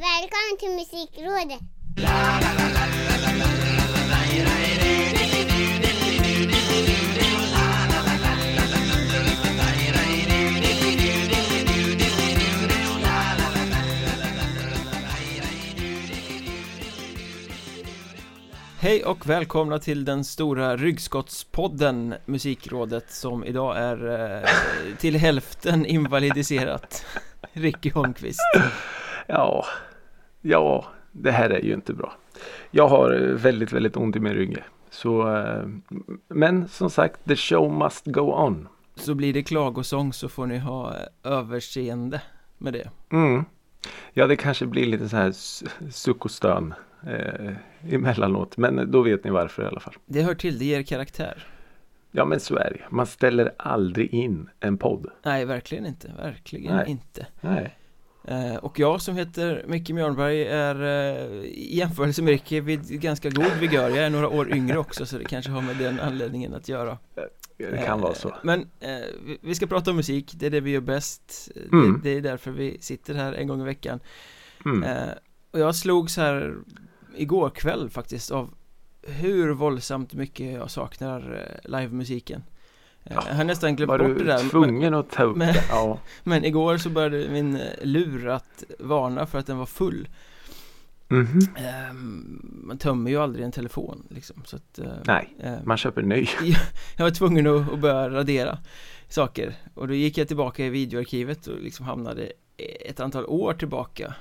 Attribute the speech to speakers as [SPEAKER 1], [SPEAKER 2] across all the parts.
[SPEAKER 1] Välkommen till Musikrådet!
[SPEAKER 2] Hej och välkomna till den stora ryggskottspodden Musikrådet som idag är eh, till hälften invalidiserat. Ricky Holmqvist.
[SPEAKER 3] Ja, ja, det här är ju inte bra. Jag har väldigt, väldigt ont i min rygg. Så, eh, men som sagt, the show must go on.
[SPEAKER 2] Så blir det klagosång så får ni ha eh, överseende med det
[SPEAKER 3] Mm. Ja, det kanske blir lite så här suck och stön eh, emellanåt. Men då vet ni varför i alla fall.
[SPEAKER 2] Det hör till, det ger karaktär
[SPEAKER 3] Ja, men så är det. Man ställer aldrig in en podd.
[SPEAKER 2] Nej, verkligen inte, verkligen
[SPEAKER 3] Nej.
[SPEAKER 2] inte
[SPEAKER 3] Nej.
[SPEAKER 2] Eh, Och jag som heter Micke Mjörnberg är eh, i jämförelse med Ricky vid ganska god vigör Jag är några år yngre också så det kanske har med den anledningen att göra
[SPEAKER 3] Det kan vara så.
[SPEAKER 2] Eh, Men vi- ska prata om musik, det är det vi gör bäst
[SPEAKER 3] Mm.
[SPEAKER 2] det, är därför vi sitter här en gång i veckan
[SPEAKER 3] Mm.
[SPEAKER 2] Och jag slogs här igår kväll faktiskt av hur våldsamt mycket jag saknar livemusiken Jag har nästan glömt
[SPEAKER 3] Var
[SPEAKER 2] bort det
[SPEAKER 3] du
[SPEAKER 2] där men,
[SPEAKER 3] tvungen att ta upp
[SPEAKER 2] men-
[SPEAKER 3] det? Ja.
[SPEAKER 2] men igår så började min eh, lur att varna för att den var full
[SPEAKER 3] Mhm.
[SPEAKER 2] Ehm, Man tömmer ju aldrig en telefon liksom så att eh,
[SPEAKER 3] Nej,
[SPEAKER 2] eh,
[SPEAKER 3] man köper ny.
[SPEAKER 2] jag var tvungen att, att börja radera saker och då gick jag tillbaka i videoarkivet och liksom hamnade ett antal år tillbaka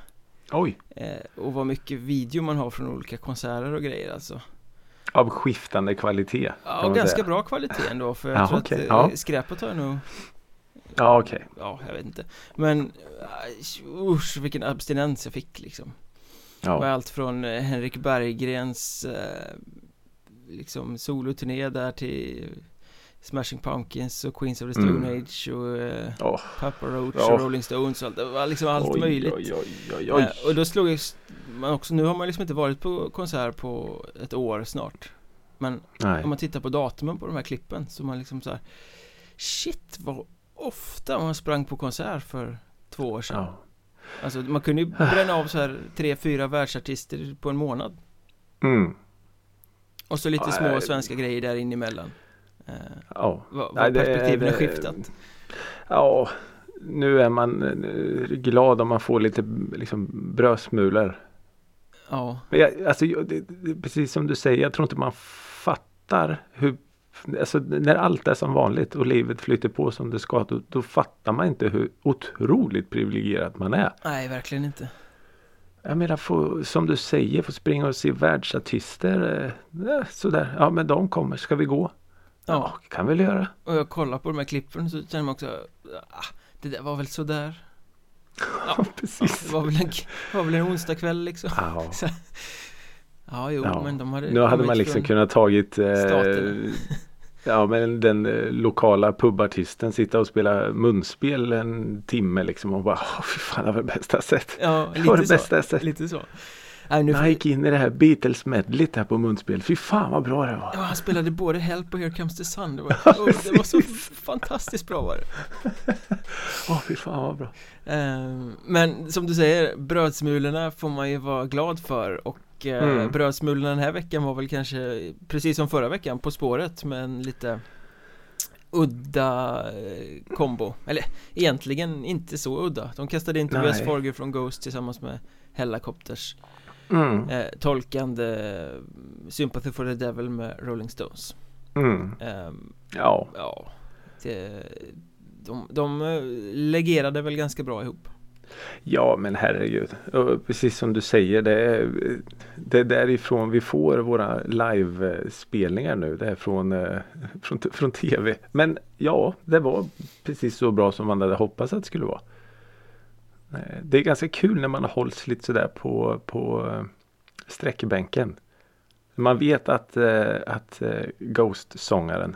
[SPEAKER 3] Oj,
[SPEAKER 2] eh, och vad mycket video man har från olika konserter och grejer alltså
[SPEAKER 3] av skiftande kvalitet.
[SPEAKER 2] Ja, ganska
[SPEAKER 3] säga.
[SPEAKER 2] bra kvalitet ändå för jag
[SPEAKER 3] Ja,
[SPEAKER 2] tror
[SPEAKER 3] okej,
[SPEAKER 2] att eh,
[SPEAKER 3] ja.
[SPEAKER 2] skräpet har nog,
[SPEAKER 3] Ja, okej.
[SPEAKER 2] ja jag vet inte Men äh, usch vilken abstinens jag fick liksom Det var
[SPEAKER 3] Ja.
[SPEAKER 2] allt från eh, Henrik Berggrens eh, liksom soloturné där till Smashing Pumpkins och Queens of the Stone
[SPEAKER 3] Mm.
[SPEAKER 2] Age och eh,
[SPEAKER 3] Åh.
[SPEAKER 2] Papa Roach
[SPEAKER 3] Ja.
[SPEAKER 2] och Rolling Stones och allt, det var liksom allt
[SPEAKER 3] Oj,
[SPEAKER 2] möjligt
[SPEAKER 3] Oj, oj, oj.
[SPEAKER 2] Eh, Och då slog man också, nu har man liksom inte varit på konsert på ett år snart Men
[SPEAKER 3] Nej.
[SPEAKER 2] om man tittar på datumen på de här klippen så man liksom så här Shit vad ofta man sprang på konsert för två år sedan
[SPEAKER 3] Ja.
[SPEAKER 2] Alltså man kunde ju bränna av så här tre, fyra världsartister på en månad
[SPEAKER 3] Mm.
[SPEAKER 2] Och så lite små
[SPEAKER 3] eh,
[SPEAKER 2] svenska grejer där in emellan
[SPEAKER 3] Ja.
[SPEAKER 2] Vad, perspektiven har skiftat
[SPEAKER 3] ja, nu är man eh, glad om man får lite liksom, brödsmulor.
[SPEAKER 2] Ja,
[SPEAKER 3] Men jag, alltså, jag- precis som du säger, jag tror inte man fattar hur Alltså när allt är som vanligt och livet flyter på som det ska då, då fattar man inte hur otroligt privilegierad man är.
[SPEAKER 2] nej verkligen inte
[SPEAKER 3] Jag menar få, som du säger få springa och se världsartister eh, eh, sådär. Ja men de kommer, ska vi gå? Ja, kan vi väl göra.
[SPEAKER 2] och jag kollar på de här klippen så känner man också ah, Det där var väl sådär
[SPEAKER 3] Ja, precis.
[SPEAKER 2] Det var väl en, var väl en onsdagkväll liksom
[SPEAKER 3] Ja.
[SPEAKER 2] Så, Ja, jo,
[SPEAKER 3] Ja.
[SPEAKER 2] men de hade
[SPEAKER 3] Nu hade man liksom kunnat tagit eh. Ja men den eh, lokala pubartisten sitta och spela munspel en timme liksom och bara Åh, fy fan det var det bästa sett.
[SPEAKER 2] Ja,
[SPEAKER 3] Det var det bästa
[SPEAKER 2] så,
[SPEAKER 3] sett.
[SPEAKER 2] lite så Nej, nu,
[SPEAKER 3] han gick in i det här Beatles medleyt här på munspel. Fy fan vad bra det var.
[SPEAKER 2] Ja, han spelade både Help och Here Comes the Sun Det var, oh, det var så fantastiskt bra var det
[SPEAKER 3] Åh fy fan vad bra.
[SPEAKER 2] Ehm, Men som du säger, brödsmulorna får man ju vara glad för och eh,
[SPEAKER 3] Mm.
[SPEAKER 2] brödsmulorna den här veckan var väl kanske precis som förra veckan På spåret med en lite udda eh, kombo Eller egentligen inte så udda De kastade in Tobias. Forger från Ghost tillsammans med Hellacopters
[SPEAKER 3] Mm.
[SPEAKER 2] eh, Tolkande eh, Sympathy for the Devil med Rolling Stones
[SPEAKER 3] Mm.
[SPEAKER 2] Ehm,
[SPEAKER 3] Ja.
[SPEAKER 2] Ja det, de, de eh, legerade väl ganska bra ihop
[SPEAKER 3] Ja men herregud. Precis som du säger det är, det är därifrån vi får våra livespelningar nu. Det är från, eh, från, från tv. Men ja, det var precis så bra som man hade hoppats att det skulle vara. Eh, Det är ganska kul när man hålls lite sådär på, på eh, sträckbänken. Man vet att, eh, att Ghost-sångaren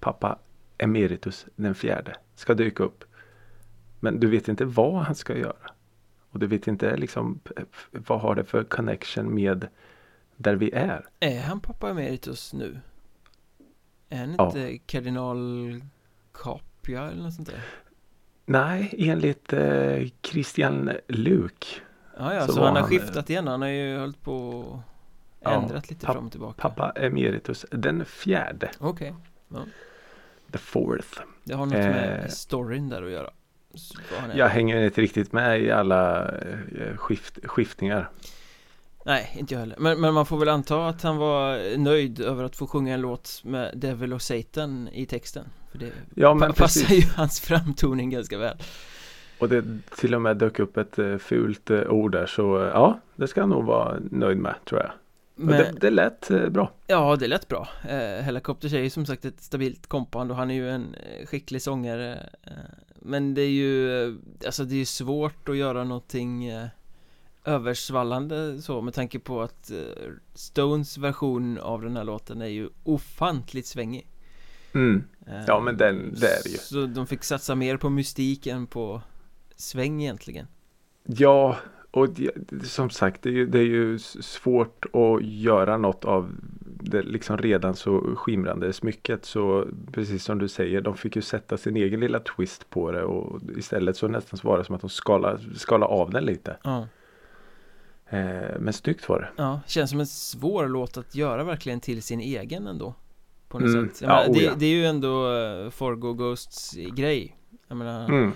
[SPEAKER 3] pappa Emeritus den fjärde ska dyka upp. Men du vet inte vad han ska göra. Och du vet inte liksom vad har det för connection med där vi är.
[SPEAKER 2] Är han pappa emeritus nu? Är han
[SPEAKER 3] Ja.
[SPEAKER 2] inte kardinal Capia eller något sånt där?
[SPEAKER 3] Nej, enligt eh, Christian Luuk
[SPEAKER 2] Ja, ja,
[SPEAKER 3] Så
[SPEAKER 2] så, han har
[SPEAKER 3] han,
[SPEAKER 2] skiftat igen. Han har ju hållit på och
[SPEAKER 3] Ja,
[SPEAKER 2] ändrat lite
[SPEAKER 3] papp-
[SPEAKER 2] fram och tillbaka.
[SPEAKER 3] Pappa emeritus den fjärde.
[SPEAKER 2] Okej,
[SPEAKER 3] The fourth.
[SPEAKER 2] det har något med
[SPEAKER 3] Eh.
[SPEAKER 2] storyn där att göra.
[SPEAKER 3] Jag hänger inte riktigt med i alla eh, skift, skiftningar.
[SPEAKER 2] Nej, inte jag heller. Men, men man får väl anta att han var nöjd över att få sjunga en låt med Devil och Satan i texten. För det
[SPEAKER 3] Ja men
[SPEAKER 2] pa- passar
[SPEAKER 3] precis.
[SPEAKER 2] ju hans framtoning ganska väl.
[SPEAKER 3] Och det till och med dök upp ett eh, fult eh, ord där så eh, ja det ska han nog vara nöjd med tror jag.
[SPEAKER 2] Men,
[SPEAKER 3] det, det lät bra.
[SPEAKER 2] ja, det lät bra. Eh, Helicopters är ju som sagt ett stabilt kompband och han är ju en skicklig sångare. Men det är ju, alltså det är svårt att göra någonting översvallande så med tanke på att eh, Stones version av den här låten är ju ofantligt svängig.
[SPEAKER 3] Mm.
[SPEAKER 2] Eh,
[SPEAKER 3] Ja, men den- det är det ju.
[SPEAKER 2] Så de fick satsa mer på mystik än på sväng egentligen.
[SPEAKER 3] Ja och som sagt det är, ju, det är ju svårt att göra något av det liksom redan så skimrande smycket så precis som du säger de fick ju sätta sin egen lilla twist på det och istället så nästan så var det som att de skala, skala av den lite.
[SPEAKER 2] Ja,
[SPEAKER 3] men snyggt var det.
[SPEAKER 2] ja, känns som en svår låt att göra verkligen till sin egen ändå. På något
[SPEAKER 3] Mm,
[SPEAKER 2] sätt.
[SPEAKER 3] Ja,
[SPEAKER 2] menar,
[SPEAKER 3] oh
[SPEAKER 2] det,
[SPEAKER 3] ja.
[SPEAKER 2] det är ju ändå uh, Forgo Ghosts grej. Jag menar,
[SPEAKER 3] Mm.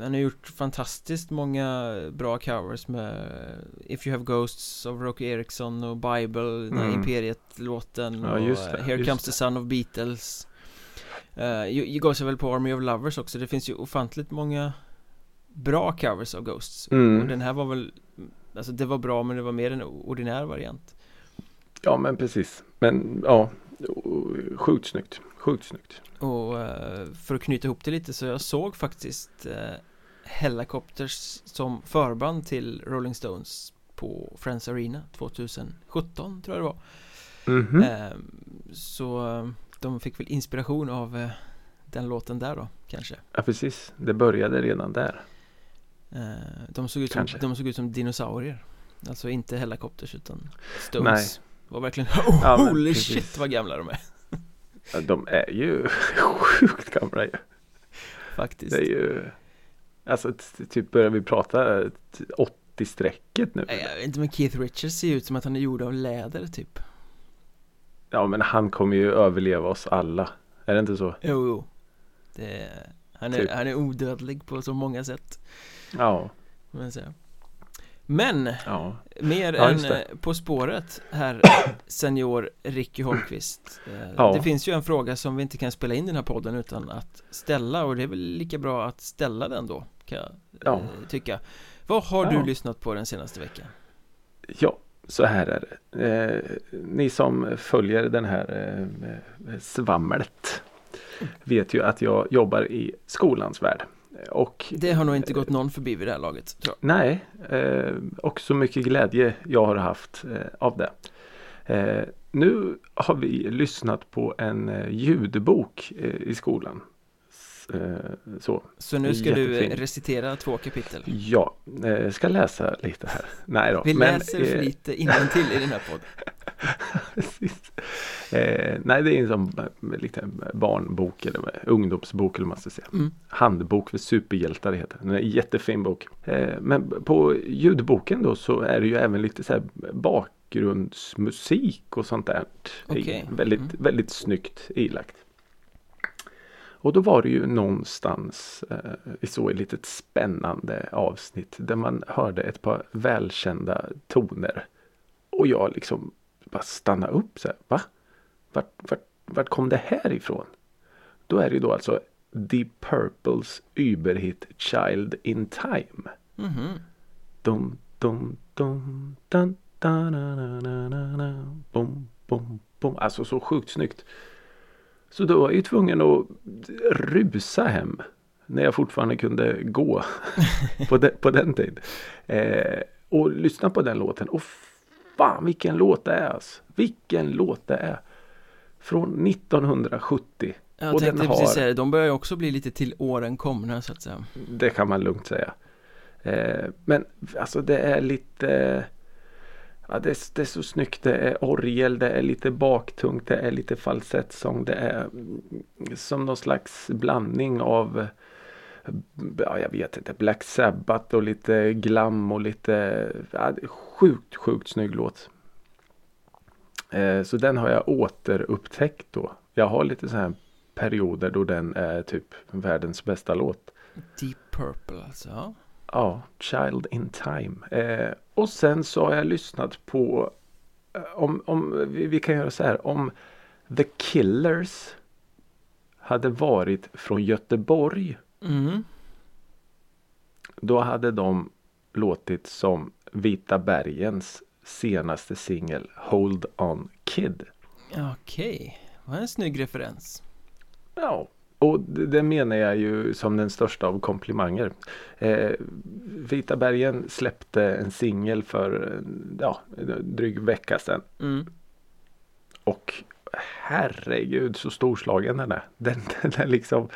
[SPEAKER 2] han har gjort fantastiskt många bra covers med If You Have Ghosts av Rocky Erickson och Bible, den
[SPEAKER 3] Mm.
[SPEAKER 2] Imperiet-låten
[SPEAKER 3] Ja,
[SPEAKER 2] och
[SPEAKER 3] just det,
[SPEAKER 2] eh, Here Comes
[SPEAKER 3] det.
[SPEAKER 2] the Son of Beatles uh, gav sig väl på Army of Lovers också, det finns ju ofantligt många bra covers av Ghosts
[SPEAKER 3] Mm.
[SPEAKER 2] Och den här var väl Alltså det var bra men det var mer en ordinär variant
[SPEAKER 3] Ja men precis. Men ja, sjukt snyggt. Sjukt snyggt.
[SPEAKER 2] Och eh, för att knyta ihop det lite så jag såg faktiskt eh, Helicopters som förband till Rolling Stones på Friends Arena 2017 tror jag det var
[SPEAKER 3] Mhm.
[SPEAKER 2] eh, Så eh, de fick väl inspiration av den låten där då kanske
[SPEAKER 3] Ja precis. Det började redan där.
[SPEAKER 2] Eh, de, såg ut som,
[SPEAKER 3] Kanske.
[SPEAKER 2] de såg ut som dinosaurier Alltså inte Helicopters utan Stones
[SPEAKER 3] Nej.
[SPEAKER 2] Var verkligen oh,
[SPEAKER 3] Ja,
[SPEAKER 2] holy
[SPEAKER 3] precis.
[SPEAKER 2] shit vad gamla de är
[SPEAKER 3] Ja, De är ju sjukt gamla ju.
[SPEAKER 2] faktiskt
[SPEAKER 3] Det är ju Alltså typ börjar vi prata 80-strecket nu?
[SPEAKER 2] Nej, Jag vet inte men Keith Richards ser ut som att han är gjord av läder typ
[SPEAKER 3] Ja men han kommer ju överleva oss alla. Är det inte så?
[SPEAKER 2] Jo, jo det, han, är,
[SPEAKER 3] Typ.
[SPEAKER 2] han är odödlig på så många sätt
[SPEAKER 3] Ja.
[SPEAKER 2] säga. Men
[SPEAKER 3] Ja.
[SPEAKER 2] mer
[SPEAKER 3] Ja,
[SPEAKER 2] än På spåret här senior Ricky Holmqvist eh,
[SPEAKER 3] Ja.
[SPEAKER 2] Det finns ju en fråga som vi inte kan spela in i den här podden utan att ställa och det är väl lika bra att ställa den då kan jag
[SPEAKER 3] Ja.
[SPEAKER 2] eh, tycka Vad har
[SPEAKER 3] Ja.
[SPEAKER 2] du lyssnat på den senaste veckan?
[SPEAKER 3] Ja, så här är det. Eh, ni som följer den här eh, svamlet vet ju att jag jobbar i skolans värld. Och
[SPEAKER 2] Det har nog inte gått någon förbi vid det här laget
[SPEAKER 3] Nej, eh, och så mycket glädje jag har haft eh, av det. Eh, nu har vi lyssnat på en ljudbok i skolan. Eh, så.
[SPEAKER 2] Så nu ska du
[SPEAKER 3] Jättefin.
[SPEAKER 2] eh, recitera två kapitel
[SPEAKER 3] Ja, eh, ska läsa lite här. Nej då.
[SPEAKER 2] Vi
[SPEAKER 3] men,
[SPEAKER 2] läser
[SPEAKER 3] eh,
[SPEAKER 2] för lite till i den här podden
[SPEAKER 3] Precis. Eh, nej, det är en sån eh, lite barnbok eller ungdomsbok eller vad man ska säga.
[SPEAKER 2] Mm.
[SPEAKER 3] Handbok för superhjältar heter den. En jättefin bok. Eh, men på ljudboken då så är det ju även lite så här bakgrundsmusik och sånt där.
[SPEAKER 2] Okej.
[SPEAKER 3] Väldigt,
[SPEAKER 2] Mm.
[SPEAKER 3] väldigt snyggt ilagt. Och då var det ju någonstans eh, vi såg ett litet spännande avsnitt där man hörde ett par välkända toner. Och jag liksom bara stannade upp så här. Va? Vart, vart, vart kom det här ifrån? Då är det ju då alltså Deep Purples überhit Child in Time.
[SPEAKER 2] Mhm.
[SPEAKER 3] Dum, dum, dum, dun, da, na, na, na, na, na, bum, bum, bum. Alltså så sjukt snyggt. Så då var jag ju tvungen att rusa hem. När jag fortfarande kunde gå på, de, på den tiden. Eh, och lyssna på den låten. Och fan vilken låt det är alltså. Vilken låt det är. Från 1970.
[SPEAKER 2] Jag
[SPEAKER 3] Och
[SPEAKER 2] tänkte
[SPEAKER 3] den
[SPEAKER 2] precis
[SPEAKER 3] har-
[SPEAKER 2] säga det, de börjar ju också bli lite till åren komna så att säga
[SPEAKER 3] Det kan man lugnt säga. Eh, men alltså det är lite Ja, det, är, det är så snyggt. Det är orgel, det är lite baktungt, det är lite falsettsång. Det är mm, som någon slags blandning av ja, jag vet inte, Black Sabbath och lite glam och lite, ja, sjukt, sjukt snygg låt. Eh, så den har jag återupptäckt då. Jag har lite så här perioder då den är typ världens bästa låt.
[SPEAKER 2] Deep Purple alltså. Ja.
[SPEAKER 3] Child in Time. Eh, och sen så har jag lyssnat på eh, om, om vi, vi kan göra så här. Om The Killers hade varit från Göteborg.
[SPEAKER 2] Mm.
[SPEAKER 3] Då hade de låtit som Vita bergens senaste singel Hold On Kid.
[SPEAKER 2] Okej, vad en snygg referens.
[SPEAKER 3] Ja, och det, menar jag ju som den största av komplimanger. Eh, Vita bergen släppte en singel för ja, en dryg vecka sedan.
[SPEAKER 2] Mm.
[SPEAKER 3] Och herregud så storslagen den är. Den, den är liksom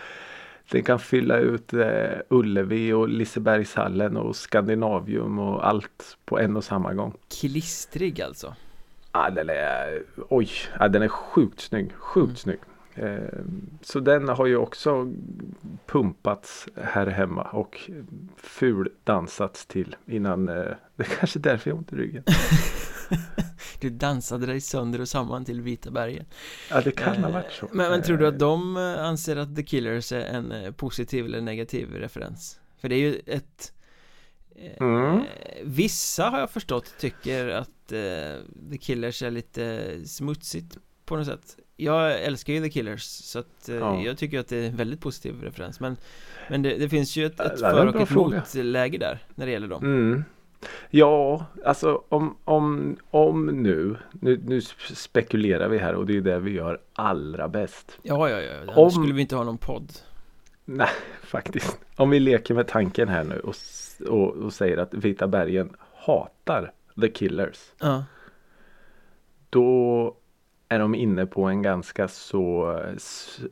[SPEAKER 3] den kan fylla ut eh, Ullevi och Lisebergshallen och Skandinavium och allt på en och samma gång.
[SPEAKER 2] Klistrig alltså.
[SPEAKER 3] Ja, den är, oj, ja, den är sjukt snygg. Sjukt
[SPEAKER 2] Mm.
[SPEAKER 3] snygg. Eh, så den har ju också pumpats här hemma och ful dansats till innan. Eh, det är kanske därför jag har ont i ryggen.
[SPEAKER 2] Du dansade dig sönder och samman till Vita bergen.
[SPEAKER 3] Ja, det kan ha
[SPEAKER 2] Eh,
[SPEAKER 3] varit så.
[SPEAKER 2] Men, men tror du att de eh, anser att The Killers är en positiv eller negativ referens? För det är ju ett
[SPEAKER 3] Mm.
[SPEAKER 2] Vissa har jag förstått tycker att The Killers är lite smutsigt på något sätt Jag älskar ju The Killers så att eh,
[SPEAKER 3] Ja.
[SPEAKER 2] jag tycker att det är en väldigt positiv referens Men, men det, det finns ju ett, ett för och ett motläge där när det gäller dem
[SPEAKER 3] Mm. Ja, alltså om, om, om nu, nu, nu spekulerar vi här och det är det vi gör allra bäst.
[SPEAKER 2] Ja, ja, ja,
[SPEAKER 3] Om-
[SPEAKER 2] skulle vi inte ha någon podd
[SPEAKER 3] Nej, faktiskt. Om vi leker med tanken här nu och, och, och säger att Vita bergen hatar The Killers.
[SPEAKER 2] Ja,
[SPEAKER 3] Då är de inne på en ganska så,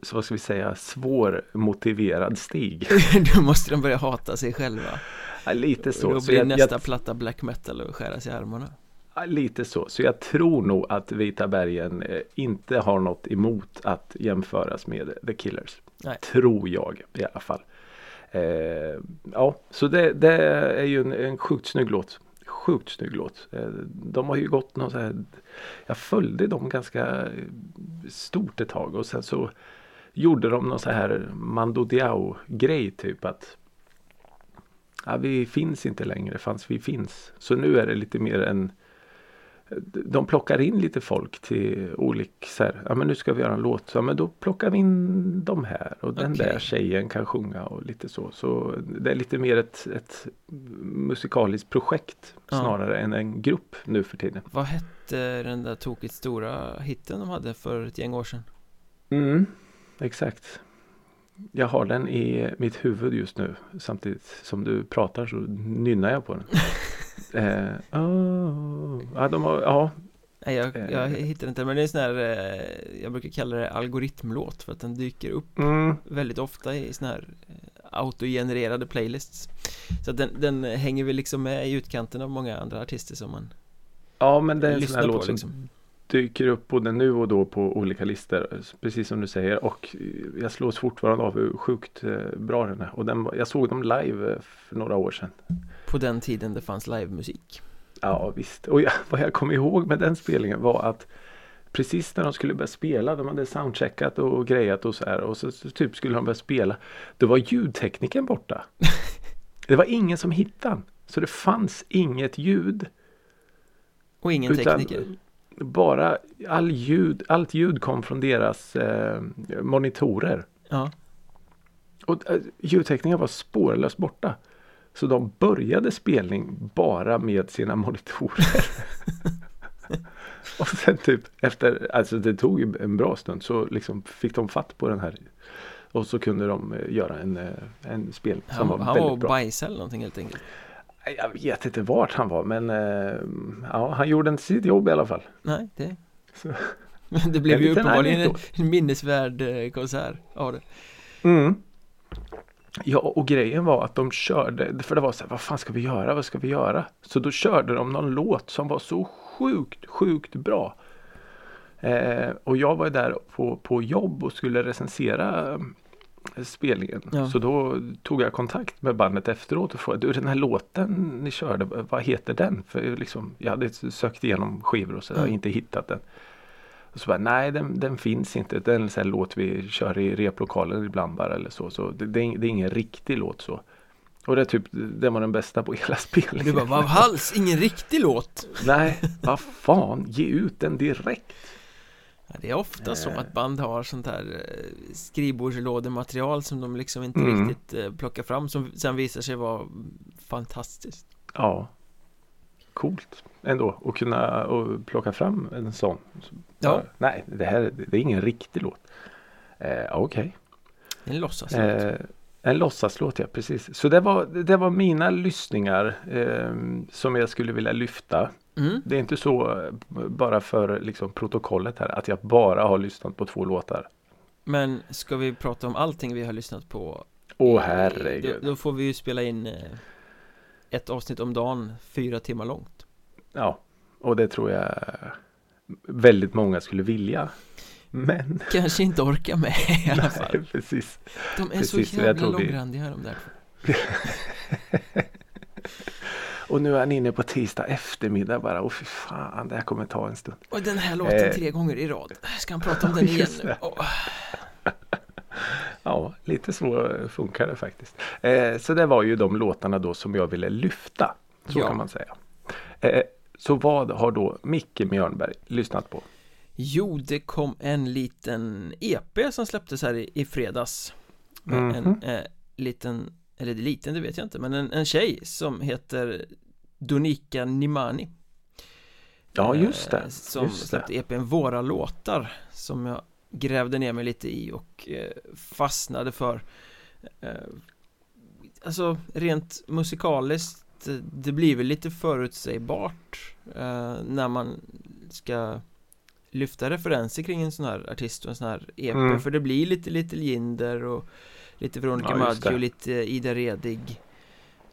[SPEAKER 3] så vad ska vi säga, svårmotiverad stig.
[SPEAKER 2] då måste de börja hata sig själva
[SPEAKER 3] Ja, lite så.
[SPEAKER 2] Då
[SPEAKER 3] så
[SPEAKER 2] blir
[SPEAKER 3] jag,
[SPEAKER 2] nästa
[SPEAKER 3] jag,
[SPEAKER 2] platta black metal och skära sig i armarna
[SPEAKER 3] ja, lite så. Så jag tror nog att Vita bergen eh, inte har något emot att jämföras med The Killers.
[SPEAKER 2] Nej.
[SPEAKER 3] Tror jag i alla fall. Eh, ja, så det, det är ju en, en sjukt snygg låt. Sjukt snygg låt. Eh, de har ju gått någon så här. Jag följde dem ganska stort ett tag och sen så gjorde de någon så här Mando Diao grej typ att ja, vi finns inte längre fast vi finns. Så nu är det lite mer en de plockar in lite folk till olika så här, ja men nu ska vi göra en låt, ja men då plockar vi in de här och den
[SPEAKER 2] Okej.
[SPEAKER 3] där tjejen kan sjunga och lite så. Så det är lite mer ett, ett musikaliskt projekt
[SPEAKER 2] Ja.
[SPEAKER 3] snarare än en grupp nu för tiden.
[SPEAKER 2] Vad hette den där tokigt stora hitten de hade för ett gäng år sedan?
[SPEAKER 3] Mm, exakt. Jag har den i mitt huvud just nu samtidigt som du pratar så nynnar jag på den. eh, oh, ja, de har, ja,
[SPEAKER 2] Nej jag,
[SPEAKER 3] Eh.
[SPEAKER 2] jag hittar inte men det är en sån här eh, Jag brukar kalla det algoritmlåt för att den dyker upp
[SPEAKER 3] mm,
[SPEAKER 2] väldigt ofta i såna här eh, autogenererade playlists. Så att den, den hänger väl liksom med i utkanten av många andra artister som man
[SPEAKER 3] ja men det är en sån här
[SPEAKER 2] på
[SPEAKER 3] låt som
[SPEAKER 2] liksom
[SPEAKER 3] dyker upp både nu och då på olika listor. Precis som du säger. Och jag slås fortfarande av hur sjukt eh, bra den är. Och den, jag såg dem live eh, för några år sedan.
[SPEAKER 2] På den tiden det fanns livemusik
[SPEAKER 3] Ja visst. Och jag, vad jag kom ihåg med den spelningen var att Precis när de skulle börja spela, de hade soundcheckat och grejat och så här och så, så typ skulle de börja spela. Då var ljudtekniken borta. Det var ingen som hittade. Så det fanns inget ljud.
[SPEAKER 2] Och ingen
[SPEAKER 3] Utan
[SPEAKER 2] tekniker
[SPEAKER 3] Bara all ljud, allt ljud kom från deras eh, monitorer.
[SPEAKER 2] Ja,
[SPEAKER 3] Och eh, ljudtekniken var spårlöst borta. Så de började spelning bara med sina monitorer. och sen typ efter, alltså det tog en bra stund så liksom fick de fatt på den här. Och så kunde de eh, göra en, eh, en spel som
[SPEAKER 2] han,
[SPEAKER 3] var
[SPEAKER 2] han var
[SPEAKER 3] väldigt bra.
[SPEAKER 2] bajsade eller någonting helt enkelt
[SPEAKER 3] Jag vet inte vart han var men eh, ja, han gjorde inte sitt jobb i alla fall.
[SPEAKER 2] Nej, det
[SPEAKER 3] Så.
[SPEAKER 2] Men det blev ju uppenbarligen en, en minnesvärd eh, konsert av det
[SPEAKER 3] Mm. Ja och grejen var att de körde, för det var så här, vad fan ska vi göra, vad ska vi göra? Så då körde de någon låt som var så sjukt, sjukt bra. Eh, och jag var där på, på jobb och skulle recensera spelningen.
[SPEAKER 2] Ja.
[SPEAKER 3] Så då tog jag kontakt med bandet efteråt och frågade, du den här låten ni körde, vad heter den? För liksom, jag hade sökt igenom skivor och så,
[SPEAKER 2] Mm.
[SPEAKER 3] inte hittat den. Och så bara, nej den, den finns inte. Det är en sån låt vi kör i replokalen ibland bara eller så. så det, det, är, det är ingen riktig låt så. Och det, är typ, det var den bästa på hela spelningen.
[SPEAKER 2] Du bara, vad hals, ingen riktig låt
[SPEAKER 3] Nej, vad fan, ge ut den direkt.
[SPEAKER 2] Det är ofta så
[SPEAKER 3] Eh.
[SPEAKER 2] att band har sånt här eh, skrivbordslådematerial som de liksom inte
[SPEAKER 3] Mm.
[SPEAKER 2] riktigt eh, plockar fram som sen visar sig vara fantastiskt
[SPEAKER 3] Ja, coolt ändå att kunna och plocka fram en sån.
[SPEAKER 2] Ja.
[SPEAKER 3] Nej, det här det är ingen riktig låt. Eh, Okej.
[SPEAKER 2] Är en låtsaslåt
[SPEAKER 3] Eh, en låtsaslåt, ja precis. Så det var, det var mina lyssningar eh, som jag skulle vilja lyfta.
[SPEAKER 2] Mm.
[SPEAKER 3] Det är inte så bara för liksom, protokollet här att jag bara har lyssnat på två låtar.
[SPEAKER 2] Men ska vi prata om allting vi har lyssnat på
[SPEAKER 3] Åh
[SPEAKER 2] Eh,
[SPEAKER 3] herregud.
[SPEAKER 2] då, då får vi ju spela in eh, ett avsnitt om dagen, fyra timmar långt
[SPEAKER 3] Ja, och det tror jag väldigt många skulle vilja. Men
[SPEAKER 2] Kanske inte orkar med i alla fall
[SPEAKER 3] Nej, precis.
[SPEAKER 2] De är
[SPEAKER 3] precis,
[SPEAKER 2] så jävla
[SPEAKER 3] vi-
[SPEAKER 2] långrandiga de där
[SPEAKER 3] Och nu är han inne på tisdag eftermiddag bara. Och fy fan, det här kommer ta en stund.
[SPEAKER 2] Och den här låten
[SPEAKER 3] Eh.
[SPEAKER 2] tre gånger i rad Ska han prata om den igen nu? Åh,
[SPEAKER 3] Ja, lite så funkar det faktiskt. Eh, så det var ju de låtarna då som jag ville lyfta. Så
[SPEAKER 2] Ja.
[SPEAKER 3] kan man säga. Eh, så vad har då Micke Mjörnberg lyssnat på?
[SPEAKER 2] Jo, det kom en liten EP som släpptes här i, i fredags Med
[SPEAKER 3] Mhm.
[SPEAKER 2] en eh, liten, eller liten det vet jag inte Men en, en tjej som heter Donika Nimani
[SPEAKER 3] Ja, just det.
[SPEAKER 2] Eh, Som
[SPEAKER 3] just det.
[SPEAKER 2] släppte EPn Våra låtar Som jag grävde ner mig lite i och eh, fastnade för eh, Alltså rent musikaliskt Det blir väl lite förutsägbart När man ska Lyfta referenser kring en sån här artist och en sån här EP
[SPEAKER 3] Mm.
[SPEAKER 2] För det blir lite Little Jinder och Lite Veronica
[SPEAKER 3] Ja,
[SPEAKER 2] Maggio lite Ida Redig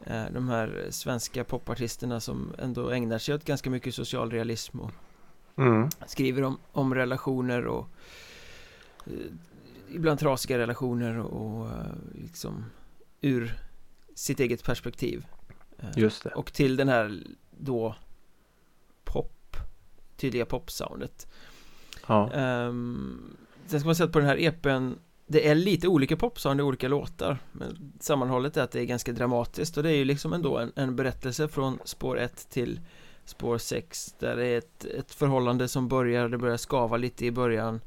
[SPEAKER 2] De här svenska popartisterna som ändå ägnar sig åt ganska mycket socialrealism och
[SPEAKER 3] Mm.
[SPEAKER 2] skriver om, om relationer och eh, ibland trasiga relationer och eh, liksom ur sitt eget perspektiv. Eh,
[SPEAKER 3] Just det.
[SPEAKER 2] och till den här då pop, tydliga popsoundet.
[SPEAKER 3] Ja.
[SPEAKER 2] Um, sen ska man säga att på den här EPn det är lite olika popsound i olika låtar Men sammanhållet är att det är ganska dramatiskt och det är ju liksom ändå en, en berättelse från spår 1 till spår 6 Där det är ett, ett förhållande som börjar, det börjar skava lite i början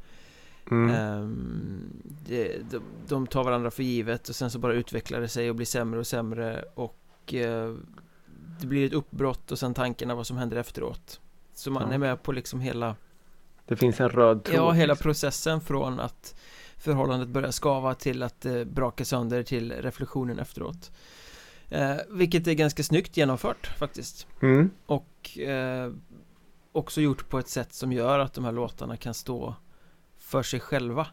[SPEAKER 3] Mm.
[SPEAKER 2] Ehm, det, de, de tar varandra för givet och sen så bara utvecklar det sig och blir sämre och sämre och eh, Det blir ett uppbrott och sen tankarna vad som händer efteråt Så man
[SPEAKER 3] Ja.
[SPEAKER 2] är med på liksom hela
[SPEAKER 3] Det finns en röd tråd.
[SPEAKER 2] Ja, hela
[SPEAKER 3] liksom.
[SPEAKER 2] processen från att förhållandet börjar skava till att det brakar sönder till reflektionen efteråt. Eh, Vilket är ganska snyggt genomfört faktiskt.
[SPEAKER 3] Mm.
[SPEAKER 2] och eh, också gjort på ett sätt som gör att de här låtarna kan stå för sig själva.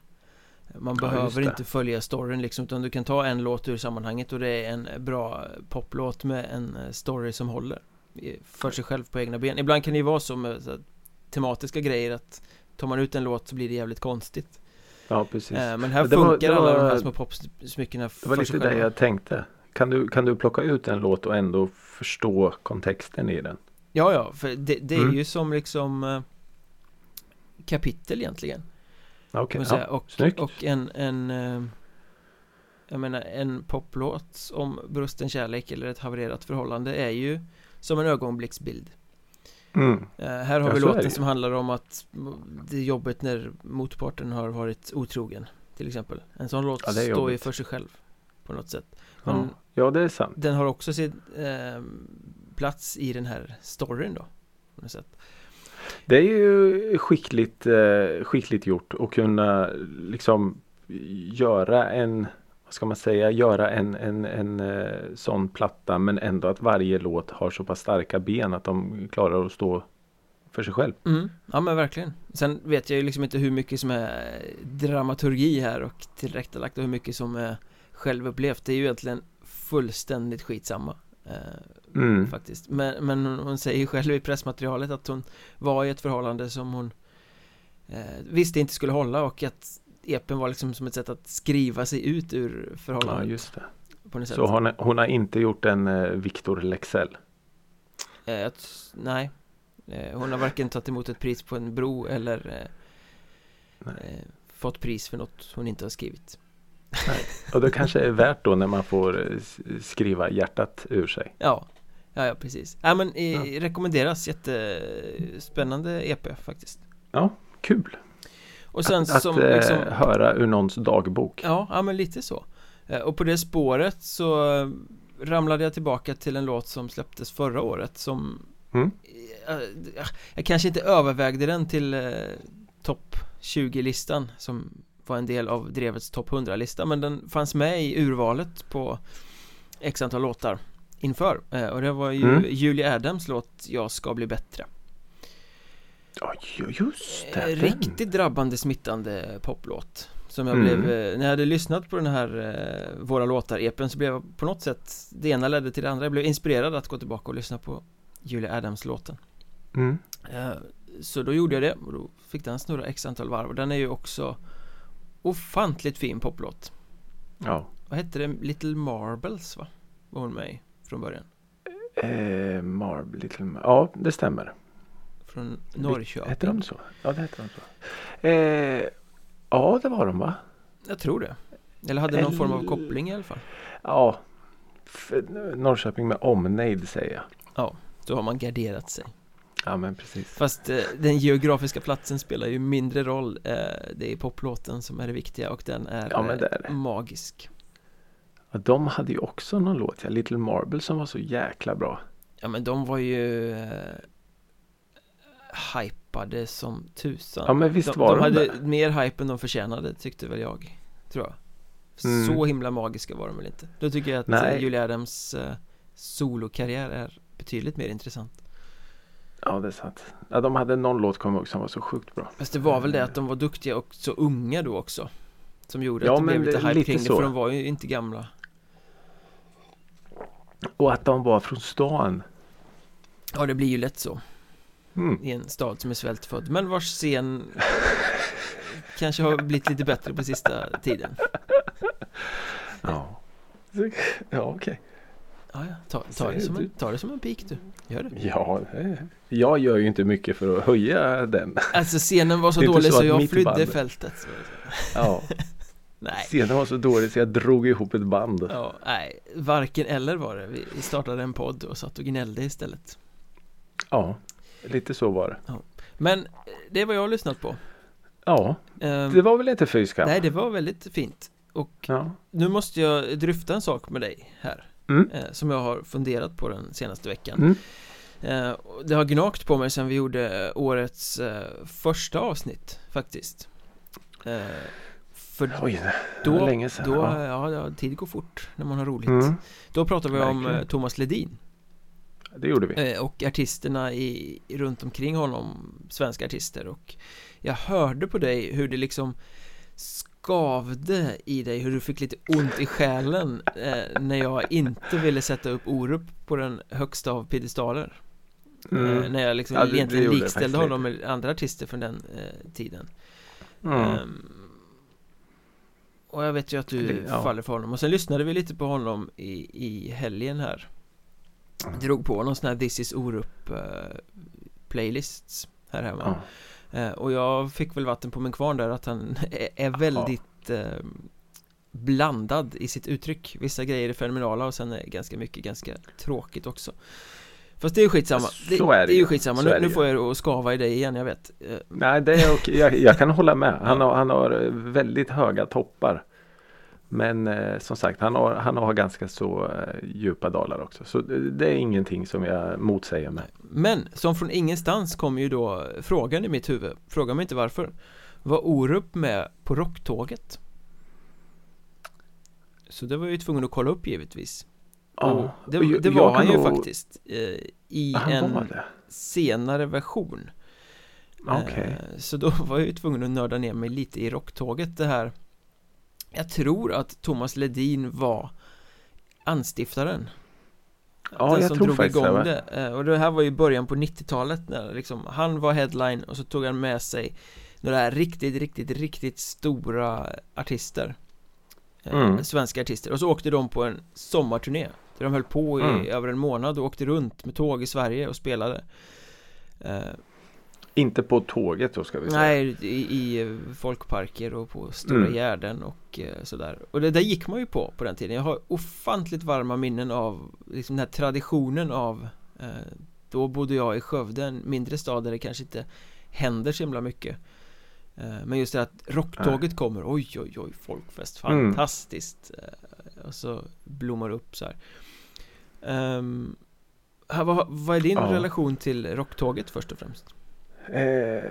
[SPEAKER 2] Man
[SPEAKER 3] Ja,
[SPEAKER 2] behöver inte följa storyn liksom utan du kan ta en låt ur sammanhanget och det är en bra poplåt med en eh, story som håller för sig själv på egna ben. Ibland kan det ju vara så med så tematiska grejer att tar man ut en låt så blir det jävligt konstigt
[SPEAKER 3] Ja, precis.
[SPEAKER 2] eh, Men här
[SPEAKER 3] Det var-
[SPEAKER 2] funkar
[SPEAKER 3] det
[SPEAKER 2] alla de
[SPEAKER 3] var-
[SPEAKER 2] här små popsmyckena
[SPEAKER 3] Det var lite det jag tänkte. Kan du, kan du plocka ut en låt och ändå förstå kontexten i den?
[SPEAKER 2] Ja, ja, för det, det är
[SPEAKER 3] Mm.
[SPEAKER 2] ju som liksom eh, kapitel egentligen säga.
[SPEAKER 3] ja.
[SPEAKER 2] och,
[SPEAKER 3] snyggt.
[SPEAKER 2] och en, en eh, Jag menar en poplåt om brusten kärlek eller ett havererat förhållande är ju som en ögonblicksbild
[SPEAKER 3] Mm.
[SPEAKER 2] eh, Här har
[SPEAKER 3] Ja,
[SPEAKER 2] vi låten som handlar om att det är jobbigt när motparten har varit otrogen Till exempel En sån låt
[SPEAKER 3] Ja,
[SPEAKER 2] står ju för sig själv På något sätt
[SPEAKER 3] Ja.
[SPEAKER 2] Men
[SPEAKER 3] ja, det är sant.
[SPEAKER 2] den har också sin eh, plats i den här storyn då På något sätt
[SPEAKER 3] Det är ju skickligt, eh, skickligt gjort att kunna liksom göra en vad ska man säga, göra en, en, en eh, sån platta men ändå att varje låt har så pass starka ben att de klarar att stå för sig själv.
[SPEAKER 2] Mm, ja men verkligen Sen vet jag ju liksom inte hur mycket som är dramaturgi här och tillrättalagt och hur mycket som är självupplevt Det är ju egentligen fullständigt skitsamma eh,
[SPEAKER 3] Mm.
[SPEAKER 2] Faktiskt men, men hon, säger ju själv i pressmaterialet att hon var i ett förhållande som hon eh, visste inte skulle hålla och att EPn var liksom som ett sätt att skriva sig ut ur
[SPEAKER 3] Ja,
[SPEAKER 2] förhållandet
[SPEAKER 3] just det. Så hon, hon har inte gjort en eh, Victor Lexell?
[SPEAKER 2] eh, Nej eh, Hon har varken tagit emot ett pris på en bro eller eh,
[SPEAKER 3] Nej.
[SPEAKER 2] eh, Fått pris för något hon inte har skrivit
[SPEAKER 3] Och det kanske är värt då när man får eh, skriva hjärtat ur sig.
[SPEAKER 2] Ja Ja, ja precis Ja men
[SPEAKER 3] Ja.
[SPEAKER 2] rekommenderas jättespännande EP faktiskt
[SPEAKER 3] Ja, kul!
[SPEAKER 2] Och sen
[SPEAKER 3] att
[SPEAKER 2] som
[SPEAKER 3] eh,
[SPEAKER 2] liksom
[SPEAKER 3] höra ur någons dagbok.
[SPEAKER 2] Ja, ja men lite så Eh, Och på det spåret så eh, ramlade jag tillbaka till en låt som släpptes förra året som
[SPEAKER 3] Mm.
[SPEAKER 2] Eh, Jag kanske inte övervägde den till eh, topp 20-listan som var en del av Drevets topp 100-lista men den fanns med i urvalet på x antal låtar inför och det var ju
[SPEAKER 3] Mm.
[SPEAKER 2] Julie Adams låt Jag ska bli bättre
[SPEAKER 3] Ja, ju- just det.
[SPEAKER 2] Eh. Riktigt drabbande smittande poplåt Som jag
[SPEAKER 3] Mm.
[SPEAKER 2] blev, eh, när jag hade lyssnat på den här eh, Våra låtar-epen så blev jag på något sätt Det ena ledde till det andra, jag blev inspirerad att gå tillbaka och lyssna på Julie Adams-låten
[SPEAKER 3] Mm.
[SPEAKER 2] Så då gjorde jag det och då fick den snurra x antal varv och den är ju också Ofantligt fin poplåt
[SPEAKER 3] Ja.
[SPEAKER 2] Vad hette det? Little Marbles va? Var hon med i från början
[SPEAKER 3] Eh, Marb, Little Mar- Ja, det stämmer.
[SPEAKER 2] Från Norrköping
[SPEAKER 3] Hette de så? Ja, det hette de så. Eh, ja, det var de va?
[SPEAKER 2] Jag tror det Eller hade någon form av koppling i alla fall
[SPEAKER 3] Ja. Norrköping med omnejd säger jag.
[SPEAKER 2] Ja, då har man garderat sig
[SPEAKER 3] Ja, men precis.
[SPEAKER 2] Fast eh, den geografiska platsen spelar ju mindre roll eh, Det är poplåten som är det viktiga och den är,
[SPEAKER 3] Ja, men det är det.
[SPEAKER 2] eh, magisk
[SPEAKER 3] Ja, de hade ju också någon låt, ja, Little Marble som var så jäkla bra.
[SPEAKER 2] Ja men de var ju eh, Hypade som tusan
[SPEAKER 3] Ja, men visst
[SPEAKER 2] de,
[SPEAKER 3] var
[SPEAKER 2] de
[SPEAKER 3] de
[SPEAKER 2] hade
[SPEAKER 3] det.
[SPEAKER 2] mer hype än de förtjänade tyckte väl jag Tror jag
[SPEAKER 3] Mm.
[SPEAKER 2] Så himla magiska var de väl inte Då tycker jag att
[SPEAKER 3] Nej.
[SPEAKER 2] eh, Julie Adams eh, solokarriär är betydligt mer intressant
[SPEAKER 3] Ja, det är sant. Ja, de hade någon låt jag ihåg som var så sjukt bra.
[SPEAKER 2] Fast det var väl det att de var duktiga och så unga då också Som gjorde
[SPEAKER 3] Ja,
[SPEAKER 2] att det blev lite
[SPEAKER 3] det-
[SPEAKER 2] hype
[SPEAKER 3] lite
[SPEAKER 2] kring det
[SPEAKER 3] så.
[SPEAKER 2] för de var ju inte gamla
[SPEAKER 3] Och att de var från stan.
[SPEAKER 2] Ja det blir ju lätt så
[SPEAKER 3] Mm.
[SPEAKER 2] i en stad som är svältfödd men vars scen kanske har blivit lite bättre på sista tiden
[SPEAKER 3] Ja. Ja, okej.
[SPEAKER 2] Ja, ja. Ta, ta, det som en, ta det som en pik du, gör det
[SPEAKER 3] Ja, det- jag gör ju inte mycket för att höja den.
[SPEAKER 2] Alltså scenen var så dålig
[SPEAKER 3] så
[SPEAKER 2] så, jag flydde
[SPEAKER 3] band-
[SPEAKER 2] fältet
[SPEAKER 3] Ja,
[SPEAKER 2] Nej,
[SPEAKER 3] scenen var så dålig så jag drog ihop ett band.
[SPEAKER 2] ja, nej, varken eller var det Vi vi startade en podd och satt och gnällde istället
[SPEAKER 3] Ja, lite så var det.
[SPEAKER 2] Men eh, det är vad jag har lyssnat på
[SPEAKER 3] Ja,
[SPEAKER 2] Ehm,
[SPEAKER 3] det var väl inte fy skam?
[SPEAKER 2] Nej, det var väldigt fint Och
[SPEAKER 3] Ja.
[SPEAKER 2] nu måste jag dryfta en sak med dig här
[SPEAKER 3] Mm.
[SPEAKER 2] eh, Som jag har funderat på den senaste veckan
[SPEAKER 3] Mm.
[SPEAKER 2] Eh, Det har gnagt på mig sen vi gjorde eh, årets eh, första avsnitt faktiskt eh, För
[SPEAKER 3] Oj,
[SPEAKER 2] då,
[SPEAKER 3] länge sedan.
[SPEAKER 2] då,
[SPEAKER 3] ja.
[SPEAKER 2] ja, ja, tid går fort när man har roligt
[SPEAKER 3] Mm,
[SPEAKER 2] Då pratade vi om Thomas Ledin
[SPEAKER 3] det gjorde vi.
[SPEAKER 2] eh, och artisterna i, runt omkring honom, svenska artister och jag hörde på dig hur det liksom skavde i dig, hur du fick lite ont i själen eh, när jag inte ville sätta upp Orup på den högsta av piedestaler eh,
[SPEAKER 3] Mm.
[SPEAKER 2] När jag liksom
[SPEAKER 3] Ja, det-
[SPEAKER 2] egentligen
[SPEAKER 3] det
[SPEAKER 2] likställde honom med andra artister från den eh, tiden
[SPEAKER 3] Mm.
[SPEAKER 2] Och jag vet ju att du
[SPEAKER 3] Det- ja.
[SPEAKER 2] faller för honom och sen lyssnade vi lite på honom i, i helgen här Drog på någon sån här This is Orup eh, Playlists här hemma. Eh, Och jag fick väl vatten på min kvarn där att han är, är väldigt eh, Blandad i sitt uttryck. Vissa grejer är fenomenala och sen är ganska mycket ganska tråkigt också. Fast det är ju skitsamma. Det,
[SPEAKER 3] Så är det
[SPEAKER 2] det är ju skitsamma, nu, nu får jag att skava i dig igen, jag vet. Eh,
[SPEAKER 3] Nej, det är okej. Jag, jag kan hålla med. Han har, han har väldigt höga toppar. Men eh, som sagt, han har, han har ganska så eh, djupa dalar också. Så det, det är ingenting som jag motsäger med.
[SPEAKER 2] Men som från ingenstans kom ju då frågan i mitt huvud Fråga mig inte varför Var Orup med på rocktåget? Så det var jag ju tvungen att kolla upp givetvis och det, det
[SPEAKER 3] jag
[SPEAKER 2] var han ju
[SPEAKER 3] nog-
[SPEAKER 2] faktiskt eh, I en senare version
[SPEAKER 3] Okej.
[SPEAKER 2] Eh, Så då var jag ju tvungen att nörda ner mig lite i rocktåget det här Jag tror att Thomas Ledin var anstiftaren.
[SPEAKER 3] Ja,
[SPEAKER 2] Den
[SPEAKER 3] jag
[SPEAKER 2] som
[SPEAKER 3] tror
[SPEAKER 2] drog
[SPEAKER 3] faktiskt
[SPEAKER 2] igång
[SPEAKER 3] det,
[SPEAKER 2] det, Eh, Och det här var ju början på 90-talet när liksom han var headline och så tog han med sig några riktigt, riktigt, riktigt stora artister. Eh,
[SPEAKER 3] Mm.
[SPEAKER 2] Svenska artister. Och så åkte de på en sommarturné. Där de höll på i
[SPEAKER 3] Mm.
[SPEAKER 2] över en månad och åkte runt med tåg i Sverige och spelade. Eh,
[SPEAKER 3] Inte på tåget då ska vi säga.
[SPEAKER 2] Nej, i, i folkparker och på Stora
[SPEAKER 3] Mm.
[SPEAKER 2] Gärden och eh, sådär Och det där gick man ju på på den tiden Jag har ofantligt varma minnen av liksom den här traditionen av eh, Då bodde jag i Skövde, en mindre stad där det kanske inte händer så himla mycket eh, Men just det att rocktåget kommer, oj oj oj, folkfest,
[SPEAKER 3] Mm.
[SPEAKER 2] fantastiskt eh, Och så blommar det upp så här här, vad, vad är din
[SPEAKER 3] Ja.
[SPEAKER 2] relation till rocktåget först och främst?
[SPEAKER 3] Eh,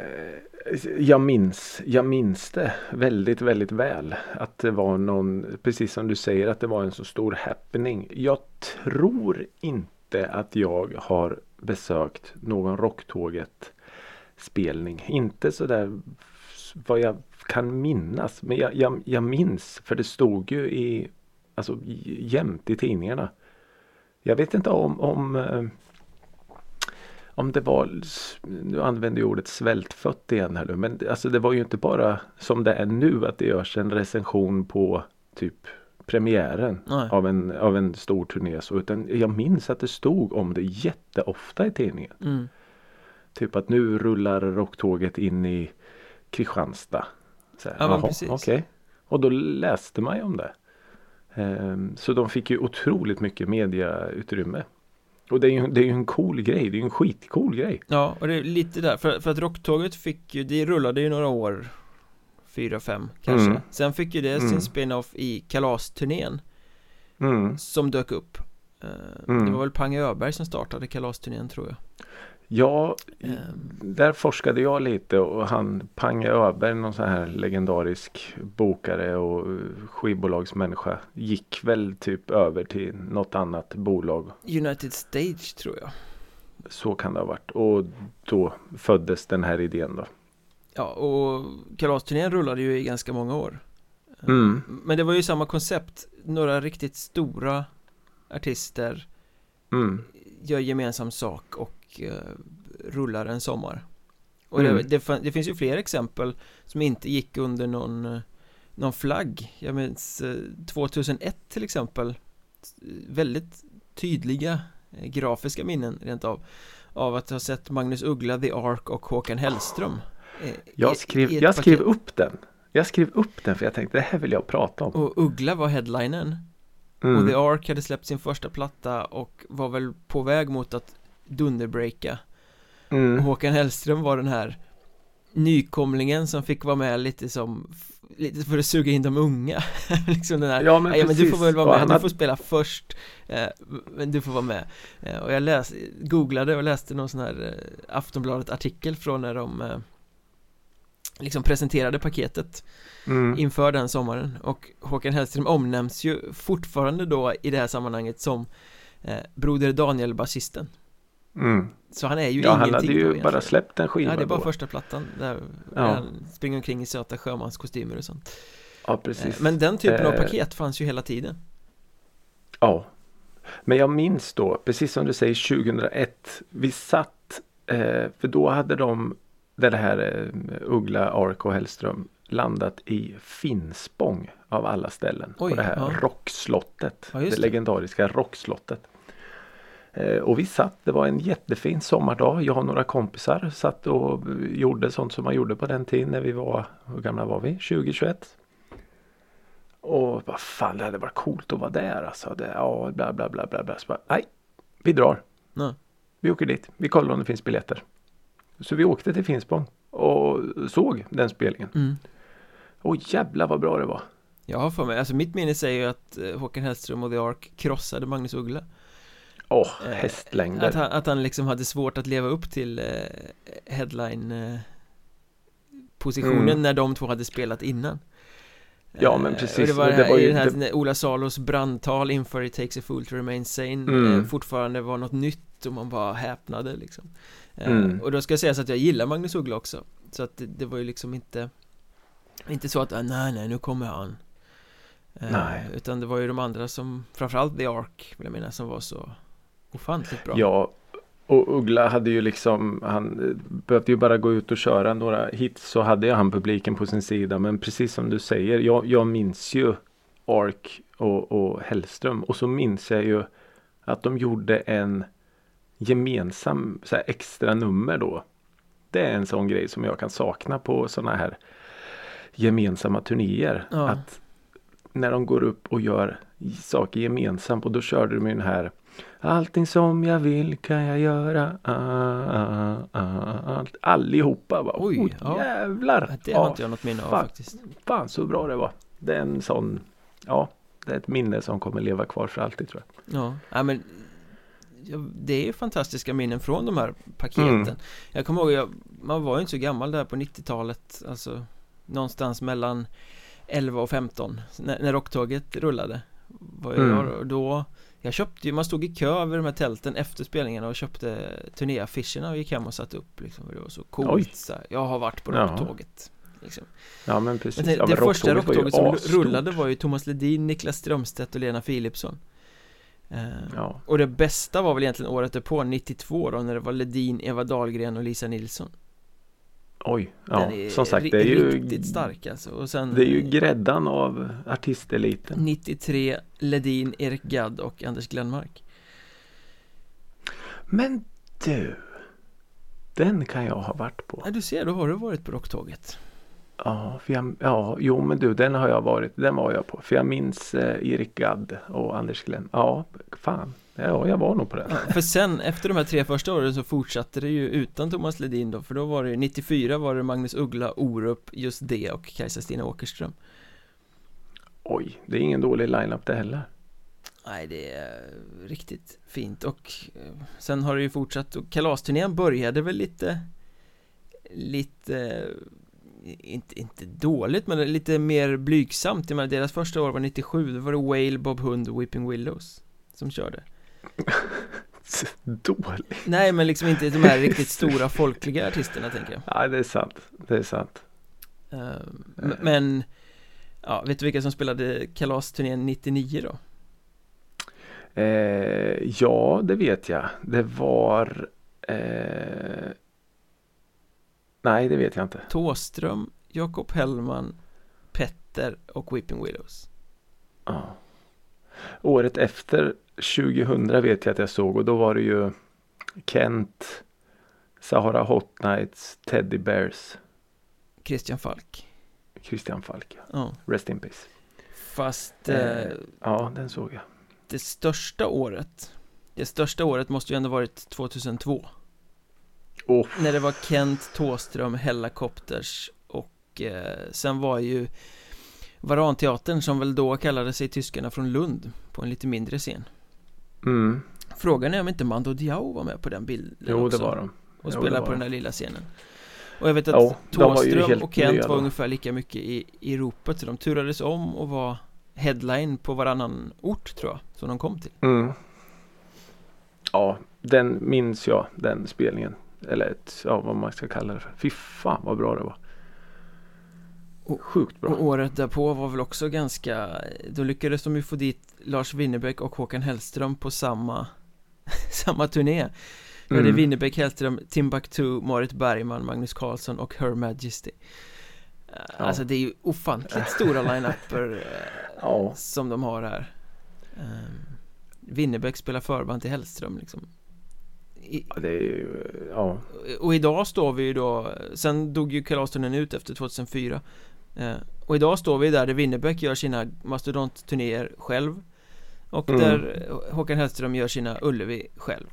[SPEAKER 3] jag minns, jag minns det väldigt, väldigt väl. Att det var någon, precis som du säger, att det var en så stor happening. Jag tror inte att jag har besökt någon Rocktåget spelning. Inte sådär vad jag kan minnas. Men jag, jag, jag minns, för det stod ju i, alltså jämt i tidningarna. Jag vet inte om, om eh, om det var, nu använder jag ordet svältfött igen här nu, men alltså det var ju inte bara som det är nu att det görs en recension på typ premiären
[SPEAKER 2] Nej.
[SPEAKER 3] av en, av en stor turné så, utan jag minns att det stod om det jätteofta i tidningen.
[SPEAKER 2] Mm.
[SPEAKER 3] Typ att nu rullar rocktåget in i Kristianstad. Så här,
[SPEAKER 2] Ja, precis.
[SPEAKER 3] Okej. Och då läste man ju om det. Ehm, så de fick ju otroligt mycket mediautrymme. Och det är ju, det är en cool grej, det är ju en skitcool grej.
[SPEAKER 2] Ja, och det är lite där, för, för att rocktåget fick ju, det rullade ju några år Fyra, fem kanske
[SPEAKER 3] Mm.
[SPEAKER 2] Sen fick ju det
[SPEAKER 3] Mm.
[SPEAKER 2] sin spin-off i kalasturnén
[SPEAKER 3] Mm.
[SPEAKER 2] Som dök upp Eh,
[SPEAKER 3] Mm.
[SPEAKER 2] Det var väl Pange Öberg som startade kalasturnén tror jag
[SPEAKER 3] Ja,
[SPEAKER 2] Ehm.
[SPEAKER 3] där forskade jag lite och han Pange Öberg, någon sån här legendarisk bokare och skivbolagsmänniska gick väl typ över till något annat bolag.
[SPEAKER 2] United Stage tror jag
[SPEAKER 3] Så kan det ha varit. Och då föddes den här idén då.
[SPEAKER 2] Ja, och kalasturnén rullade ju i ganska många år
[SPEAKER 3] Mm.
[SPEAKER 2] Men det var ju samma koncept Några riktigt stora artister
[SPEAKER 3] Mm.
[SPEAKER 2] gör gemensam sak och eh, rullar en sommar Och
[SPEAKER 3] Mm.
[SPEAKER 2] det, det, det finns ju fler exempel som inte gick under någon, eh, någon flagg Jag minns eh, 2001 till exempel Väldigt tydliga eh, grafiska minnen rent av Av att ha sett Magnus Uggla, The Ark och Håkan Hellström eh,
[SPEAKER 3] Jag skrev, jag skrev
[SPEAKER 2] paket.
[SPEAKER 3] upp den. Jag skrev upp den för jag tänkte det här vill jag prata om.
[SPEAKER 2] Och Uggla var headlinen Och The
[SPEAKER 3] Mm.
[SPEAKER 2] Ark hade släppt sin första platta och var väl på väg mot att dunderbreaka.
[SPEAKER 3] Mm.
[SPEAKER 2] Håkan Hellström var den här nykomlingen som fick vara med lite som lite för att suga in de unga. Liksom den här
[SPEAKER 3] Ja men
[SPEAKER 2] "Ja, ja, men du får väl vara med,
[SPEAKER 3] han
[SPEAKER 2] du får spela först. Eh, Men du får vara med. Eh, Och jag läste, googlade och läste någon sån här eh, Aftonbladet artikel från när de eh, Liksom presenterade paketet
[SPEAKER 3] Mm.
[SPEAKER 2] inför den sommaren. Och Håkan Hellström omnämns ju fortfarande då i det här sammanhanget som eh, Broder Daniel basisten
[SPEAKER 3] Mm.
[SPEAKER 2] Så han är ju
[SPEAKER 3] Ja han
[SPEAKER 2] ingenting
[SPEAKER 3] hade
[SPEAKER 2] då
[SPEAKER 3] ju
[SPEAKER 2] egentligen.
[SPEAKER 3] bara släppt en skiva
[SPEAKER 2] Ja det är bara
[SPEAKER 3] då.
[SPEAKER 2] första plattan där
[SPEAKER 3] Ja.
[SPEAKER 2] han springer omkring i söta sjömanskostymer och sånt
[SPEAKER 3] Ja
[SPEAKER 2] Eh,
[SPEAKER 3] precis.
[SPEAKER 2] Men den typen av
[SPEAKER 3] Eh,
[SPEAKER 2] paket fanns ju hela tiden
[SPEAKER 3] Ja. Men jag minns då, precis som du säger 2001. Vi satt, eh, för då hade de, det här eh, Uggla, Ark och Hellström landat i Finspång av alla ställen.
[SPEAKER 2] Oj,
[SPEAKER 3] på det här
[SPEAKER 2] ja.
[SPEAKER 3] rockslottet.
[SPEAKER 2] Ja,
[SPEAKER 3] det
[SPEAKER 2] det.
[SPEAKER 3] legendariska rockslottet. Eh, och vi satt, det var en jättefin sommardag. Jag och några kompisar satt och gjorde sånt som man gjorde på den tiden när vi var, hur gamla var vi? 20-21? Och vad fan det hade varit coolt att vara där alltså. Det, ja, bla bla bla bla bla. Så bara, nej, vi drar.
[SPEAKER 2] Ja.
[SPEAKER 3] Vi åker dit. Vi kollar om det finns biljetter. Så vi åkte till Finspång och såg den spelningen.
[SPEAKER 2] mm.
[SPEAKER 3] Och jävla vad bra det var.
[SPEAKER 2] Jag har för mig, alltså mitt minne säger ju att eh, Håkan Hellström och The Ark krossade Magnus Uggla
[SPEAKER 3] Åh,
[SPEAKER 2] Eh,
[SPEAKER 3] hästlängder.
[SPEAKER 2] Att han, att han liksom hade svårt att leva upp till eh, headline eh, positionen
[SPEAKER 3] Mm.
[SPEAKER 2] när de två hade spelat innan
[SPEAKER 3] Ja, men precis.
[SPEAKER 2] Det var, det
[SPEAKER 3] var ju-
[SPEAKER 2] den här
[SPEAKER 3] det-
[SPEAKER 2] Ola Salos brandtal inför It takes a fool to remain sane
[SPEAKER 3] Mm.
[SPEAKER 2] fortfarande var något nytt och man bara häpnade liksom
[SPEAKER 3] Mm.
[SPEAKER 2] Och då ska jag säga så att jag gillar Magnus Uggla också Så att det, var ju liksom inte Inte så att, ah, nej nej nu kommer han
[SPEAKER 3] Nej.
[SPEAKER 2] Utan det var ju de andra som, framförallt The Ark vill jag minnas, som var så ofantligt bra
[SPEAKER 3] Ja, Och Uggla hade ju liksom, han eh, behövde ju bara gå ut och köra några hits så hade ju han publiken på sin sida. Men precis som du säger, jag, jag minns ju Ark och, och Hellström. Och så minns jag ju att de gjorde en gemensam så här, extra nummer då. Det är en sån grej som jag kan sakna på sådana här gemensamma turnéer.
[SPEAKER 2] Ja.
[SPEAKER 3] Att när de går upp och gör saker gemensamt och då körde de ju den här Allting som jag vill kan jag göra ah, ah, ah, allt. Allihopa bara,
[SPEAKER 2] Oj,
[SPEAKER 3] Oj,
[SPEAKER 2] ja.
[SPEAKER 3] jävlar!
[SPEAKER 2] Det har inte jag något minne av
[SPEAKER 3] fan.
[SPEAKER 2] faktiskt
[SPEAKER 3] Fan så bra det var. Det är en sån, ja, det är ett minne som kommer leva kvar för alltid tror jag.
[SPEAKER 2] Ja, ja men Det är ju fantastiska minnen från de här paketen
[SPEAKER 3] Mm.
[SPEAKER 2] Jag kommer ihåg, jag, man var ju inte så gammal där på 90-talet Alltså Någonstans mellan 11 och 15 När, när rocktåget rullade var jag,
[SPEAKER 3] Mm.
[SPEAKER 2] då Jag köpte ju, man stod i kö över de här tälten efter spelningarna och köpte turnéaffischerna och gick hem och satte upp liksom, för Det var så coolt så här. Jag har varit på rocktåget liksom.
[SPEAKER 3] Ja men precis.
[SPEAKER 2] Men det,
[SPEAKER 3] ja,
[SPEAKER 2] det
[SPEAKER 3] men
[SPEAKER 2] första
[SPEAKER 3] rocktåget
[SPEAKER 2] som
[SPEAKER 3] asstort.
[SPEAKER 2] rullade var ju Thomas Ledin, Niklas Strömstedt och Lena Philipsson Eh,
[SPEAKER 3] Ja,
[SPEAKER 2] och det bästa var väl egentligen året därpå, 92 då, när det var Ledin, Eva Dahlgren och Lisa Nilsson
[SPEAKER 3] oj. Ja,
[SPEAKER 2] Den är
[SPEAKER 3] som sagt det är ju
[SPEAKER 2] riktigt stark alltså och sen
[SPEAKER 3] Det är ju gräddan av artisteliten.
[SPEAKER 2] 93 Ledin, Erik Gadd och Anders Glenmark
[SPEAKER 3] Men du. Den kan jag ha varit på.
[SPEAKER 2] Ja du ser, då har du varit på rocktåget
[SPEAKER 3] Ja, för jag, ja, jo men du den har jag varit. Den var jag på. För jag minns eh, Erik Gadd och Anders Glenn. Ja, fan. Ja, jag var nog på
[SPEAKER 2] ja, För sen, efter de här tre första åren så fortsatte det ju utan Thomas Ledin då För då var det ju, 94 var det Magnus Uggla, Orup, just det och Kajsa-Stina Åkerström
[SPEAKER 3] Oj, det är ingen dålig line-up det heller.
[SPEAKER 2] Nej, det är riktigt fint och eh, sen har det ju fortsatt och kalasturnén började väl lite lite eh, inte, inte dåligt men lite mer blygsamt. Jag menar deras första år var 97, då var det Whale, Bob Hund och Weeping Willows som körde.
[SPEAKER 3] Dålig.
[SPEAKER 2] Nej, men liksom inte de här riktigt stora folkliga artisterna tänker jag.
[SPEAKER 3] Ja, det är sant. Det är sant.
[SPEAKER 2] M- Men, ja, vet du vilka som spelade kalasturnén 99 då?
[SPEAKER 3] Eh, ja, det vet jag. Det var... Eh... Nej, det vet jag inte.
[SPEAKER 2] Tåström, Jakob Hellman, Petter och Weeping Willows.
[SPEAKER 3] Ja. Året efter 2000 vet jag att jag såg och då var det ju Kent, Sahara Hot Nights, Teddy Bears,
[SPEAKER 2] Christian Falk.
[SPEAKER 3] Christian Falk. ja.
[SPEAKER 2] Ja,
[SPEAKER 3] Rest in peace.
[SPEAKER 2] fast
[SPEAKER 3] Eh,
[SPEAKER 2] eh,
[SPEAKER 3] Ja, den såg jag.
[SPEAKER 2] det största året Det största året måste ju ändå varit 2002
[SPEAKER 3] Oh,
[SPEAKER 2] När det var Kent, Tåström, Hellacopters och eh, sen var ju Varanteatern som väl då kallade sig Tyskarna från Lund på en lite mindre scen
[SPEAKER 3] mm.
[SPEAKER 2] Frågan är om inte Mando Diao var med på den bilden
[SPEAKER 3] Jo,
[SPEAKER 2] också
[SPEAKER 3] det var de.
[SPEAKER 2] och
[SPEAKER 3] Jo,
[SPEAKER 2] spelade
[SPEAKER 3] var
[SPEAKER 2] på
[SPEAKER 3] de.
[SPEAKER 2] den där lilla scenen och jag vet att Tåström
[SPEAKER 3] helt
[SPEAKER 2] och Kent var ungefär lika mycket i, i ropet så de turades om och var headline på varannan ort tror jag som de kom till
[SPEAKER 3] Mm. Ja, den minns jag, den spelningen. Eller ett, ja, vad man ska kalla det för. Fy fan vad bra det var.
[SPEAKER 2] Och-
[SPEAKER 3] Sjukt bra.
[SPEAKER 2] Och året därpå var väl också ganska Då lyckades de ju få dit Lars Winnerbäck och Håkan Hellström på samma Samma turné. Då hade
[SPEAKER 3] Mm.
[SPEAKER 2] Winnerbäck, Hellström, Timbuktu, Marit Bergman, Magnus Karlsson och Her Majesty. Eh, Alltså det är ju ofantligt stora line-upper eh,
[SPEAKER 3] Ja,
[SPEAKER 2] Som de har här. Um, Winnerbäck spelar förband till Hellström liksom. I,
[SPEAKER 3] ja, det är ju, ja.
[SPEAKER 2] och idag står vi ju då Sen dog ju kalasturnén ut efter 2004 eh, Och idag står vi där där Winnerbäck gör sina mastodontturnéer själv Och
[SPEAKER 3] Mm.
[SPEAKER 2] där Håkan Hellström gör sina Ullevi själv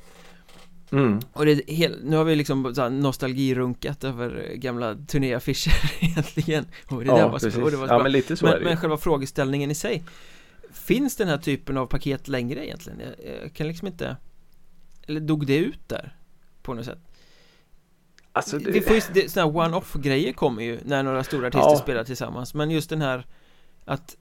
[SPEAKER 3] Mm.
[SPEAKER 2] Och det är hel, nu har vi liksom så här nostalgirunkat över gamla turnéaffischer egentligen Och det där
[SPEAKER 3] Ja,
[SPEAKER 2] var så, och det var så
[SPEAKER 3] Ja,
[SPEAKER 2] bra.
[SPEAKER 3] men lite så är
[SPEAKER 2] men,
[SPEAKER 3] det
[SPEAKER 2] men själva frågeställningen i sig Finns den här typen av paket längre egentligen? Jag, jag kan liksom inte Eller dog det ut där? På något sätt
[SPEAKER 3] Alltså,
[SPEAKER 2] Vi
[SPEAKER 3] det,
[SPEAKER 2] får ju, det, såna här one-off grejer kommer ju när några stora artister
[SPEAKER 3] Ja.
[SPEAKER 2] spelar tillsammans Men just den här Att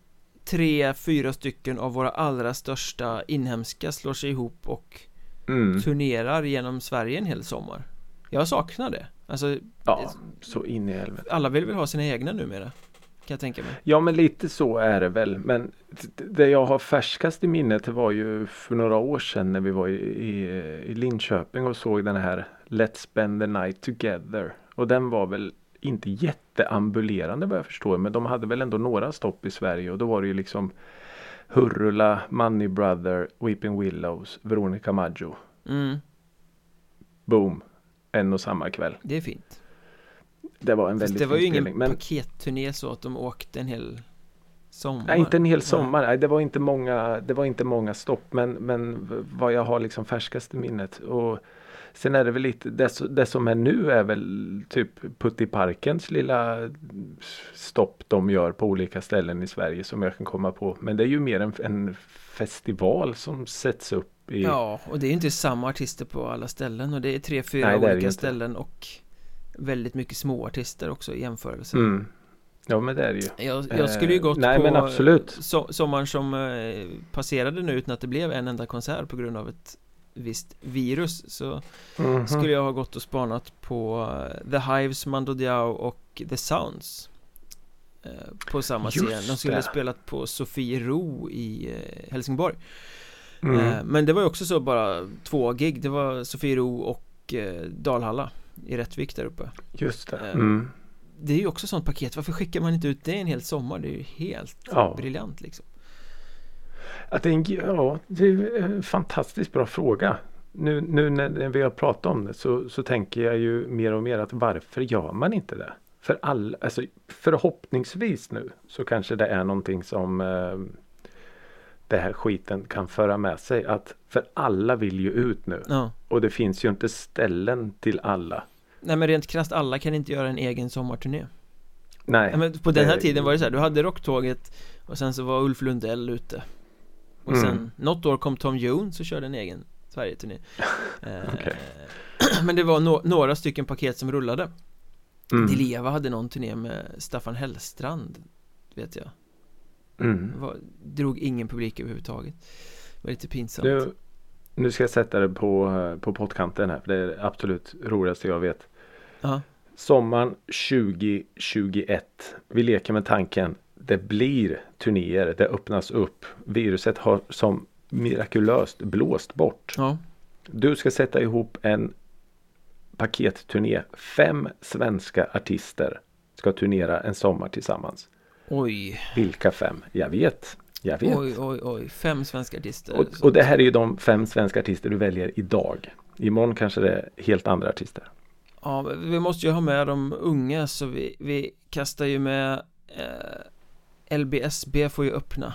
[SPEAKER 2] tre, fyra stycken av våra allra största inhemska slår sig ihop och
[SPEAKER 3] mm.
[SPEAKER 2] turnerar genom Sverige en hel sommar Jag saknar det Alltså,
[SPEAKER 3] Ja, så in i helvete.
[SPEAKER 2] alla vill väl ha sina egna numera Kan jag tänka mig.
[SPEAKER 3] Ja men lite så är det väl. Men det jag har färskast i minnet det var ju för några år sedan när vi var i, i, i Linköping och såg den här Let's spend the night together. Och den var väl inte jätteambulerande vad jag förstår. Men de hade väl ändå några stopp i Sverige och då var det ju liksom Hurula, Money Brother, Weeping Willows, Veronica Maggio.
[SPEAKER 2] Mm,
[SPEAKER 3] Boom! En och samma kväll.
[SPEAKER 2] det är fint.
[SPEAKER 3] Det var en
[SPEAKER 2] Fast
[SPEAKER 3] väldigt
[SPEAKER 2] det var ju ingen.
[SPEAKER 3] Men
[SPEAKER 2] paketturné så att de åkte en hel sommar.
[SPEAKER 3] Nej, inte en hel sommar. Nej, det var inte många, det var inte många stopp. Men, men vad jag har liksom färskast i minnet. Och sen är det väl lite, det, det som är nu är väl typ Puttiparkens lilla stopp de gör på olika ställen i Sverige som jag kan komma på. Men det är ju mer en, en festival som sätts upp i
[SPEAKER 2] Ja, och det är ju inte samma artister på alla ställen och det är tre, fyra
[SPEAKER 3] Nej,
[SPEAKER 2] olika ställen och väldigt mycket små artister också i jämförelse.
[SPEAKER 3] Mm. Ja men det är det ju.
[SPEAKER 2] Jag, jag skulle ju
[SPEAKER 3] Eh,
[SPEAKER 2] gått
[SPEAKER 3] nej,
[SPEAKER 2] på
[SPEAKER 3] men absolut.
[SPEAKER 2] So sommaren som eh, passerade nu utan att det blev en enda konsert på grund av ett visst virus så
[SPEAKER 3] Mhm.
[SPEAKER 2] skulle jag ha gått och spanat på eh, The Hives, Mando Diao och The Sounds eh, på samma
[SPEAKER 3] Just
[SPEAKER 2] scen. De skulle ha spelat på Sofiero i eh, Helsingborg.
[SPEAKER 3] Mm.
[SPEAKER 2] Men det var ju också så bara två gig. Det var Sofiero och Dalhalla i Rättvik där uppe.
[SPEAKER 3] Just det. Mm.
[SPEAKER 2] Det är ju också sånt paket. Varför skickar man inte ut det en hel sommar? Det är ju helt
[SPEAKER 3] Ja.
[SPEAKER 2] briljant liksom.
[SPEAKER 3] Att det, är en, ja, det är en fantastiskt bra fråga. Nu, nu när vi har pratat om det så, så tänker jag ju mer och mer att varför gör man inte det? För all, alltså, förhoppningsvis nu så kanske det är någonting som eh, det här skiten kan föra med sig. Att, för alla vill ju ut nu
[SPEAKER 2] Ja.
[SPEAKER 3] och det finns ju inte ställen till alla.
[SPEAKER 2] Nej men rent krasst, alla kan inte göra en egen sommarturné.
[SPEAKER 3] Nej,
[SPEAKER 2] Ja, men på den här
[SPEAKER 3] det-
[SPEAKER 2] tiden var det så här, du hade Rocktåget och sen så var Ulf Lundell ute. Och
[SPEAKER 3] Mm.
[SPEAKER 2] sen något år kom Tom Jones och körde en egen Sverige-turné. Eh,
[SPEAKER 3] Okej.
[SPEAKER 2] Men det var no några stycken paket som rullade.
[SPEAKER 3] mm,
[SPEAKER 2] Dileva hade någon turné med Staffan Hellstrand Vet jag
[SPEAKER 3] mm.
[SPEAKER 2] Var, Drog ingen publik överhuvudtaget Det var lite pinsamt
[SPEAKER 3] Nu, nu ska jag sätta det på, på pottkanten här. För det är det absolut roligaste jag vet.
[SPEAKER 2] Ja,
[SPEAKER 3] Sommaren 2021. Vi leker med tanken. Det blir turnéer. Det öppnas upp. Viruset har som mirakulöst blåst bort.
[SPEAKER 2] ja,
[SPEAKER 3] Du ska sätta ihop en paketturné. Fem svenska artister ska turnera en sommar tillsammans.
[SPEAKER 2] oj,
[SPEAKER 3] Vilka fem? Jag vet. Jag vet.
[SPEAKER 2] oj, oj, oj, fem svenska artister
[SPEAKER 3] Och, och det här är ju de fem svenska artister du väljer idag. Imorgon kanske det är helt andra artister.
[SPEAKER 2] Ja, vi måste ju ha med de unga så vi, vi kastar ju med eh, LBSB får ju öppna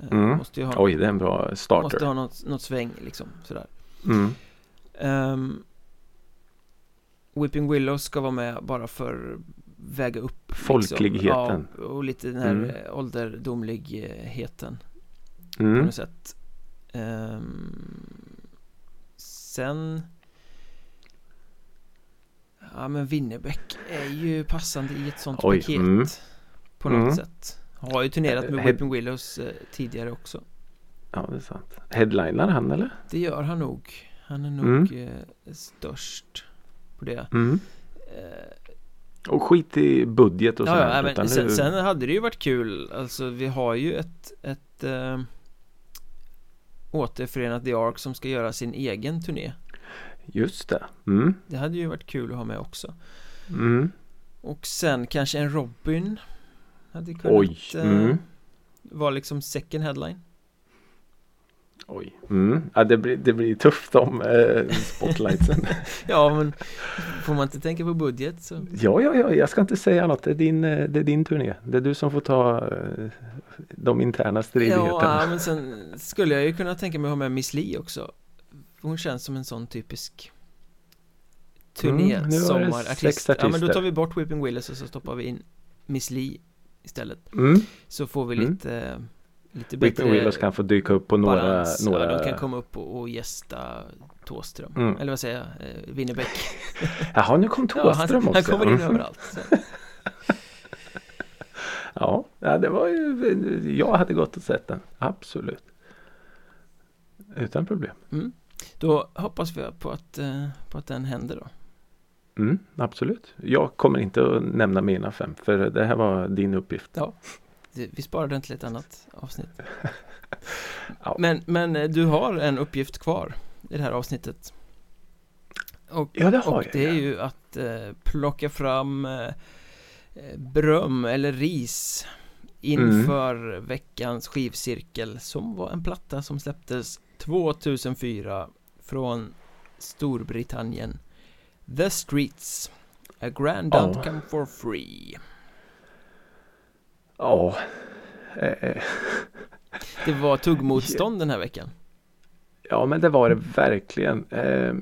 [SPEAKER 2] eh,
[SPEAKER 3] Mm.
[SPEAKER 2] Måste ju ha,
[SPEAKER 3] Oj, det är en bra
[SPEAKER 2] måste
[SPEAKER 3] starter.
[SPEAKER 2] ha något, något sväng liksom sådär
[SPEAKER 3] Mm.
[SPEAKER 2] Ehm, Whipping Willows ska vara med bara för väga upp
[SPEAKER 3] Folkligheten.
[SPEAKER 2] Liksom. Ja, och lite den här
[SPEAKER 3] Mm.
[SPEAKER 2] mm. ålderdomligheten på
[SPEAKER 3] Mm.
[SPEAKER 2] något sätt Ehm, Sen Ja men Winnerbäck är ju passande i ett sånt
[SPEAKER 3] Oj,
[SPEAKER 2] paket
[SPEAKER 3] mm.
[SPEAKER 2] På något
[SPEAKER 3] Mm.
[SPEAKER 2] sätt Har ju turnerat med
[SPEAKER 3] Eh,
[SPEAKER 2] Whipping Willows eh, tidigare också
[SPEAKER 3] Ja, det är sant. Headlinar han eller?
[SPEAKER 2] Det gör han nog Han är nog
[SPEAKER 3] Mm.
[SPEAKER 2] eh, störst på det
[SPEAKER 3] Mm.
[SPEAKER 2] Eh,
[SPEAKER 3] Och skit i budget och
[SPEAKER 2] Ja,
[SPEAKER 3] sådär.
[SPEAKER 2] ja men sen,
[SPEAKER 3] nu-
[SPEAKER 2] sen hade det ju varit kul Alltså vi har ju ett, ett äh, Återförenat The Ark som ska göra sin egen turné
[SPEAKER 3] Just det. Mm.
[SPEAKER 2] Det hade ju varit kul att ha med också
[SPEAKER 3] Mm.
[SPEAKER 2] Och sen kanske en Robin Hade kunnat
[SPEAKER 3] Oj.
[SPEAKER 2] eh,
[SPEAKER 3] Mm.
[SPEAKER 2] Vara liksom second headline
[SPEAKER 3] Oj. Mm. Ja, det, blir, det blir tufft om eh, spotlightsen.
[SPEAKER 2] Ja men Får man inte tänka på budget så
[SPEAKER 3] ja, ja, ja, jag ska inte säga något. Det är din, eh, det är din turné. Det är du som får ta eh, de interna stridigheterna.
[SPEAKER 2] Ja men sen skulle jag ju kunna tänka mig att ha med Miss Li också Hon känns som en sån typisk Turné,
[SPEAKER 3] Mm,
[SPEAKER 2] sommarartist Ja men då tar vi bort Whipping Willis och så stoppar vi in Miss Li istället
[SPEAKER 3] Mm.
[SPEAKER 2] Så får vi
[SPEAKER 3] Mm.
[SPEAKER 2] lite Lite bättre
[SPEAKER 3] Whipping Willows kan få dyka upp på några...
[SPEAKER 2] balans
[SPEAKER 3] några...
[SPEAKER 2] ja, De kan komma upp och, och gästa Tåström
[SPEAKER 3] Mm.
[SPEAKER 2] Eller vad säger jag? Eh, Winnerbäck
[SPEAKER 3] Jaha, nu kom
[SPEAKER 2] ja, han,
[SPEAKER 3] Thåström
[SPEAKER 2] han
[SPEAKER 3] också.
[SPEAKER 2] kommer in
[SPEAKER 3] Mm.
[SPEAKER 2] överallt så.
[SPEAKER 3] Ja, ja, det var ju... Jag hade gått och sett den. Absolut. Utan problem.
[SPEAKER 2] mm. Då hoppas vi på att, eh, på att den händer då
[SPEAKER 3] Mm, absolut. Jag kommer inte att nämna mina fem för det här var din uppgift.
[SPEAKER 2] Ja, vi sparar den till ett annat avsnitt.
[SPEAKER 3] Ja.
[SPEAKER 2] Men, men eh, du har en uppgift kvar i det här avsnittet. Och,
[SPEAKER 3] Ja, det har
[SPEAKER 2] och
[SPEAKER 3] jag.
[SPEAKER 2] det är ju att eh, plocka fram eh, eh, beröm eller ris inför veckans skivcirkel som var en platta som släpptes 2004 från Storbritannien. The Streets. A Grand
[SPEAKER 3] Ja.
[SPEAKER 2] Outcome for Free.
[SPEAKER 3] Ja. Eh,
[SPEAKER 2] Det var tuggmotstånd den här veckan.
[SPEAKER 3] Ja men det var det verkligen. Eh,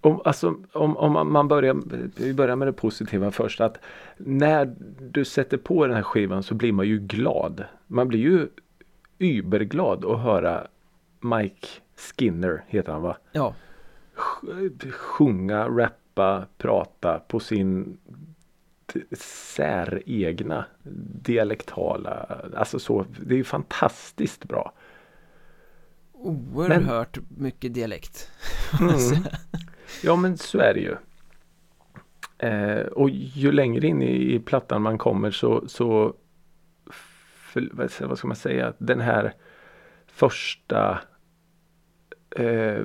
[SPEAKER 3] om, alltså, om, om man- börjar, vi börjar med det positiva först. Att när du sätter på den här skivan så blir man ju glad. Man blir ju überglad att höra Mike Skinner, heter han va?
[SPEAKER 2] Ja,
[SPEAKER 3] Sjunga, rappa, prata på sin säregna dialektala. Alltså så, det är ju fantastiskt bra.
[SPEAKER 2] oerhört mycket dialekt.
[SPEAKER 3] Mm. Ja men så är det ju. Eh, och ju längre in i, i plattan man kommer så, så för, vad ska man säga, den här första eh,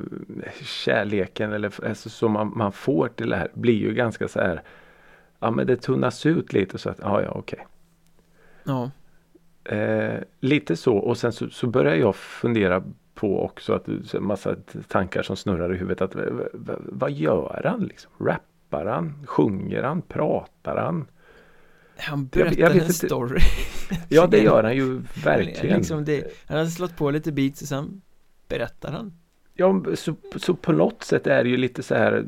[SPEAKER 3] kärleken eller alltså, som man, man får till det här blir ju ganska så här Ja men det tunnas ut lite så att ja ja okej.
[SPEAKER 2] Ja,
[SPEAKER 3] Eh, lite så och sen så, så börjar jag fundera på också att en massa tankar som snurrar i huvudet. Att, vad gör han? Liksom? Rappar han? Sjunger han? Pratar han?
[SPEAKER 2] han
[SPEAKER 3] Jag-
[SPEAKER 2] berättar
[SPEAKER 3] jag vet
[SPEAKER 2] en
[SPEAKER 3] inte.
[SPEAKER 2] story.
[SPEAKER 3] Ja det gör han ju verkligen.
[SPEAKER 2] Liksom det, han hade slått på lite beats och sen berättar han.
[SPEAKER 3] Ja, så, så på något sätt är det ju lite så här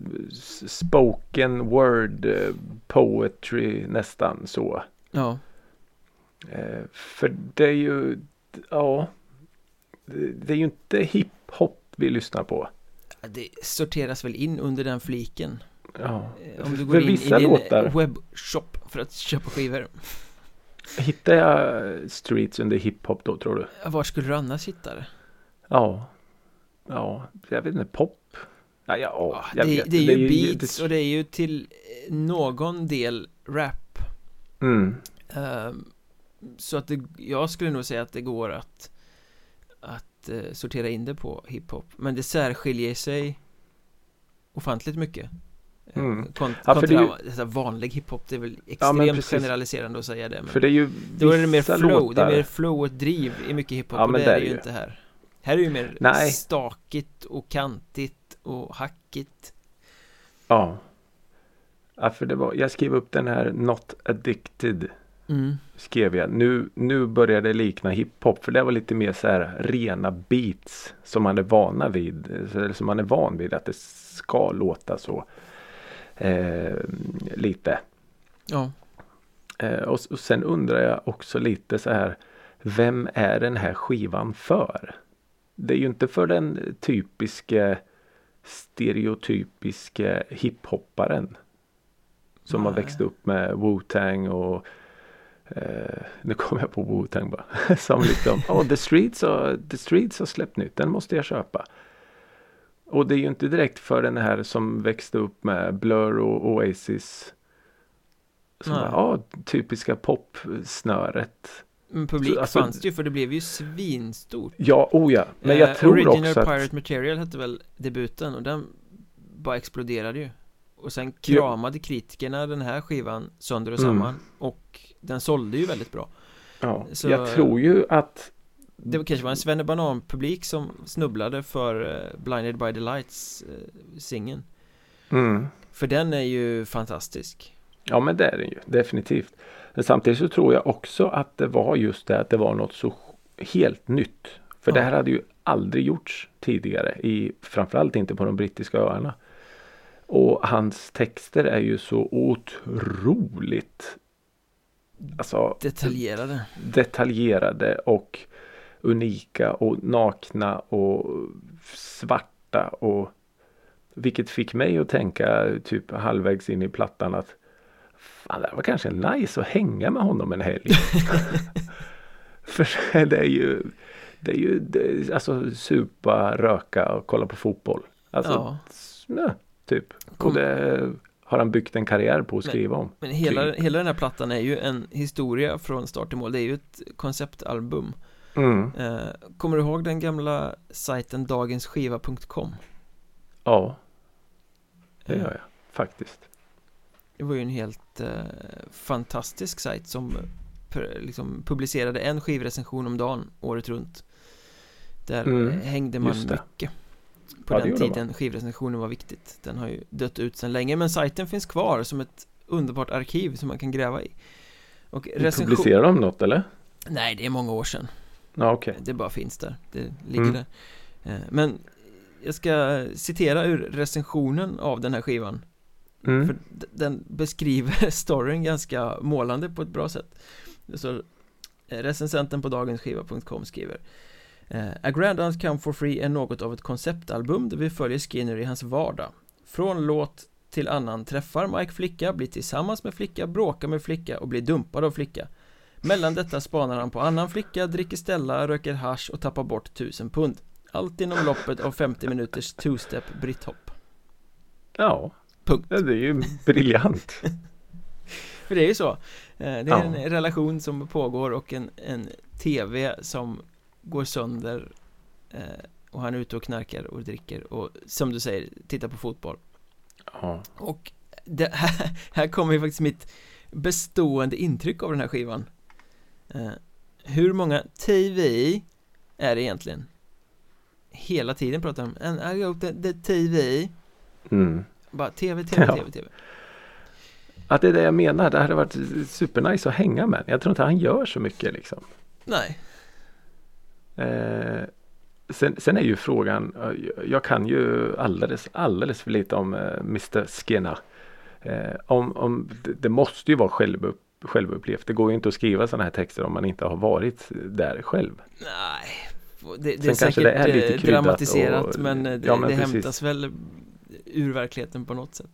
[SPEAKER 3] spoken word eh, poetry nästan så.
[SPEAKER 2] Ja,
[SPEAKER 3] Eh, för det är ju, ja, det, är ju inte hiphop vi lyssnar på.
[SPEAKER 2] det sorteras väl in under den fliken.
[SPEAKER 3] Ja.
[SPEAKER 2] Eh, Om du går in i din webbshop för att köpa skivor.
[SPEAKER 3] Hittar jag streets under hiphop då tror du?
[SPEAKER 2] Var skulle du annars hitta det?
[SPEAKER 3] Ja. Ja, jag vet inte, pop? Ja, ja,
[SPEAKER 2] Ja,
[SPEAKER 3] jag
[SPEAKER 2] det, det är ju beats
[SPEAKER 3] det-
[SPEAKER 2] och det är ju till eh, någon del rap.
[SPEAKER 3] Mm.
[SPEAKER 2] Ehm, Så att det, jag skulle nog säga att det går att Att eh, sortera in det på hiphop Men det särskiljer sig Ofantligt mycket Eh,
[SPEAKER 3] Mm.
[SPEAKER 2] Kont-
[SPEAKER 3] Ja, det är
[SPEAKER 2] kontra det är vanlig hiphop Det är väl
[SPEAKER 3] Ja,
[SPEAKER 2] extremt
[SPEAKER 3] precis.
[SPEAKER 2] generaliserande att säga det men
[SPEAKER 3] För det är ju
[SPEAKER 2] Då är det mer flow, det är
[SPEAKER 3] låtar-
[SPEAKER 2] mer flow och driv i mycket hiphop
[SPEAKER 3] Ja,
[SPEAKER 2] och det
[SPEAKER 3] det
[SPEAKER 2] är
[SPEAKER 3] är
[SPEAKER 2] det ju
[SPEAKER 3] ju.
[SPEAKER 2] inte här Här är ju mer
[SPEAKER 3] Nej.
[SPEAKER 2] stakigt och kantigt och hackigt
[SPEAKER 3] Ja. Ja, för det var, jag skrev upp den här Not Addicted
[SPEAKER 2] mm.
[SPEAKER 3] skrev jag. Nu, nu börjar det likna hiphop för det var lite mer så här rena beats som man är vana vid. Eller som man är van vid att det ska låta så. Eh, lite.
[SPEAKER 2] Ja,
[SPEAKER 3] Eh, och, och sen undrar jag också lite så här. Vem är den här skivan för? Det är ju inte för den typiske stereotypiske hiphopparen. Som har
[SPEAKER 2] Nej.
[SPEAKER 3] växt upp med Wu-Tang och eh, nu kommer jag på Wu-Tang bara. som liksom, oh, The Streets har, The Streets har släppt nytt, den måste jag köpa. Och det är ju inte direkt för den här som växte upp med Blur och Oasis. Som bara, typiska popsnöret.
[SPEAKER 2] Men publik
[SPEAKER 3] Så, alltså-
[SPEAKER 2] fanns det ju för det blev ju svinstort
[SPEAKER 3] Ja, oh ja. Men jag
[SPEAKER 2] Eh,
[SPEAKER 3] tror
[SPEAKER 2] Original
[SPEAKER 3] också att...
[SPEAKER 2] Pirate Material hette väl debuten och den bara exploderade ju Och sen kramade kritikerna den här skivan sönder och
[SPEAKER 3] Mm.
[SPEAKER 2] samman Och den sålde ju väldigt bra
[SPEAKER 3] Ja,
[SPEAKER 2] så-
[SPEAKER 3] jag tror ju att...
[SPEAKER 2] Det kanske var en Svennebanan-publik som snubblade för eh, Blinded by the Lights eh, singeln
[SPEAKER 3] Mm,
[SPEAKER 2] För den är ju fantastisk
[SPEAKER 3] ja, men det är den ju. Definitivt. Men samtidigt så tror jag också att det var just det att det var något så helt nytt. För det
[SPEAKER 2] Ja.
[SPEAKER 3] här hade ju aldrig gjorts tidigare. I, framförallt inte på de brittiska öarna. Och hans texter är ju så otroligt alltså,
[SPEAKER 2] Detaljerade
[SPEAKER 3] detaljerade och unika och nakna och svarta och vilket fick mig att tänka typ halvvägs in i plattan att fan det var kanske nice att hänga med honom en helg. För det är ju det är ju det, alltså supa, röka och kolla på fotboll. Alltså
[SPEAKER 2] Ja.
[SPEAKER 3] ja, typ.
[SPEAKER 2] Kom-
[SPEAKER 3] Och det har han byggt en karriär på att skriva om.
[SPEAKER 2] Men hela,
[SPEAKER 3] Typ.
[SPEAKER 2] hela den här plattan är ju en historia från start till mål Det är ju ett konceptalbum
[SPEAKER 3] Mm.
[SPEAKER 2] eh, Kommer du ihåg den gamla sajten dagensskiva.com?
[SPEAKER 3] Ja, det
[SPEAKER 2] Eh,
[SPEAKER 3] gör jag faktiskt.
[SPEAKER 2] Det var ju en helt eh, fantastisk sajt som per, liksom publicerade en skivrecension om dagen året runt. Där
[SPEAKER 3] Mm,
[SPEAKER 2] eh, hängde man mycket. På
[SPEAKER 3] Ja,
[SPEAKER 2] den tiden skivrecensionen var viktigt. Den har ju dött ut sedan länge men sajten finns kvar som ett underbart arkiv som man kan gräva i. Och recension...
[SPEAKER 3] Publicerar de något eller?
[SPEAKER 2] Nej, det är många år sedan.
[SPEAKER 3] Ja, okej.
[SPEAKER 2] Det bara finns där, det ligger
[SPEAKER 3] Mm.
[SPEAKER 2] där. Eh, Men jag ska citera ur recensionen av den här skivan
[SPEAKER 3] Mm.
[SPEAKER 2] För den beskriver storyn ganska målande på ett bra sätt. Så eh, recensenten på dagensskiva.com skriver eh, A Grand Dance Come For Free är något av ett konceptalbum där vi följer Skinner i hans vardag. Från låt till annan träffar Mike flicka, blir tillsammans med flicka, bråkar med flicka och blir dumpad av flicka. Mellan detta spanar han på annan flicka, dricker Stella, röker hash och tappar bort tusen pund. Allt inom loppet av 50 minuters two-step britthopp
[SPEAKER 3] Ja,
[SPEAKER 2] Punkt
[SPEAKER 3] det är ju briljant.
[SPEAKER 2] För det är ju så eh, Det är
[SPEAKER 3] Ja.
[SPEAKER 2] en relation som pågår och en, en TV som går sönder eh, Och han är ute och knarkar och dricker och som du säger, tittar på fotboll
[SPEAKER 3] Ja.
[SPEAKER 2] Och det här, här kommer ju faktiskt mitt bestående intryck av den här skivan eh, Hur många TV är det egentligen? Hela tiden pratar de om And I hope that the TV
[SPEAKER 3] Mm.
[SPEAKER 2] Bara TV, TV. TV, TV
[SPEAKER 3] Att det är det jag menar. Det hade varit supernice att hänga med. Jag tror inte han gör så mycket liksom.
[SPEAKER 2] Nej,
[SPEAKER 3] Eh, sen, sen är ju frågan. Jag kan ju alldeles, alldeles för lite om eh, Mr Skinner. Eh, om, om, det, det måste ju vara självupp, självupplevt. Det går ju inte att skriva sådana här texter om man inte har varit där själv.
[SPEAKER 2] Nej, det, det är säkert
[SPEAKER 3] det är lite
[SPEAKER 2] eh, dramatiserat
[SPEAKER 3] och-
[SPEAKER 2] men eh, det,
[SPEAKER 3] Ja, men
[SPEAKER 2] det
[SPEAKER 3] precis.
[SPEAKER 2] hämtas väl ur verkligheten på något sätt.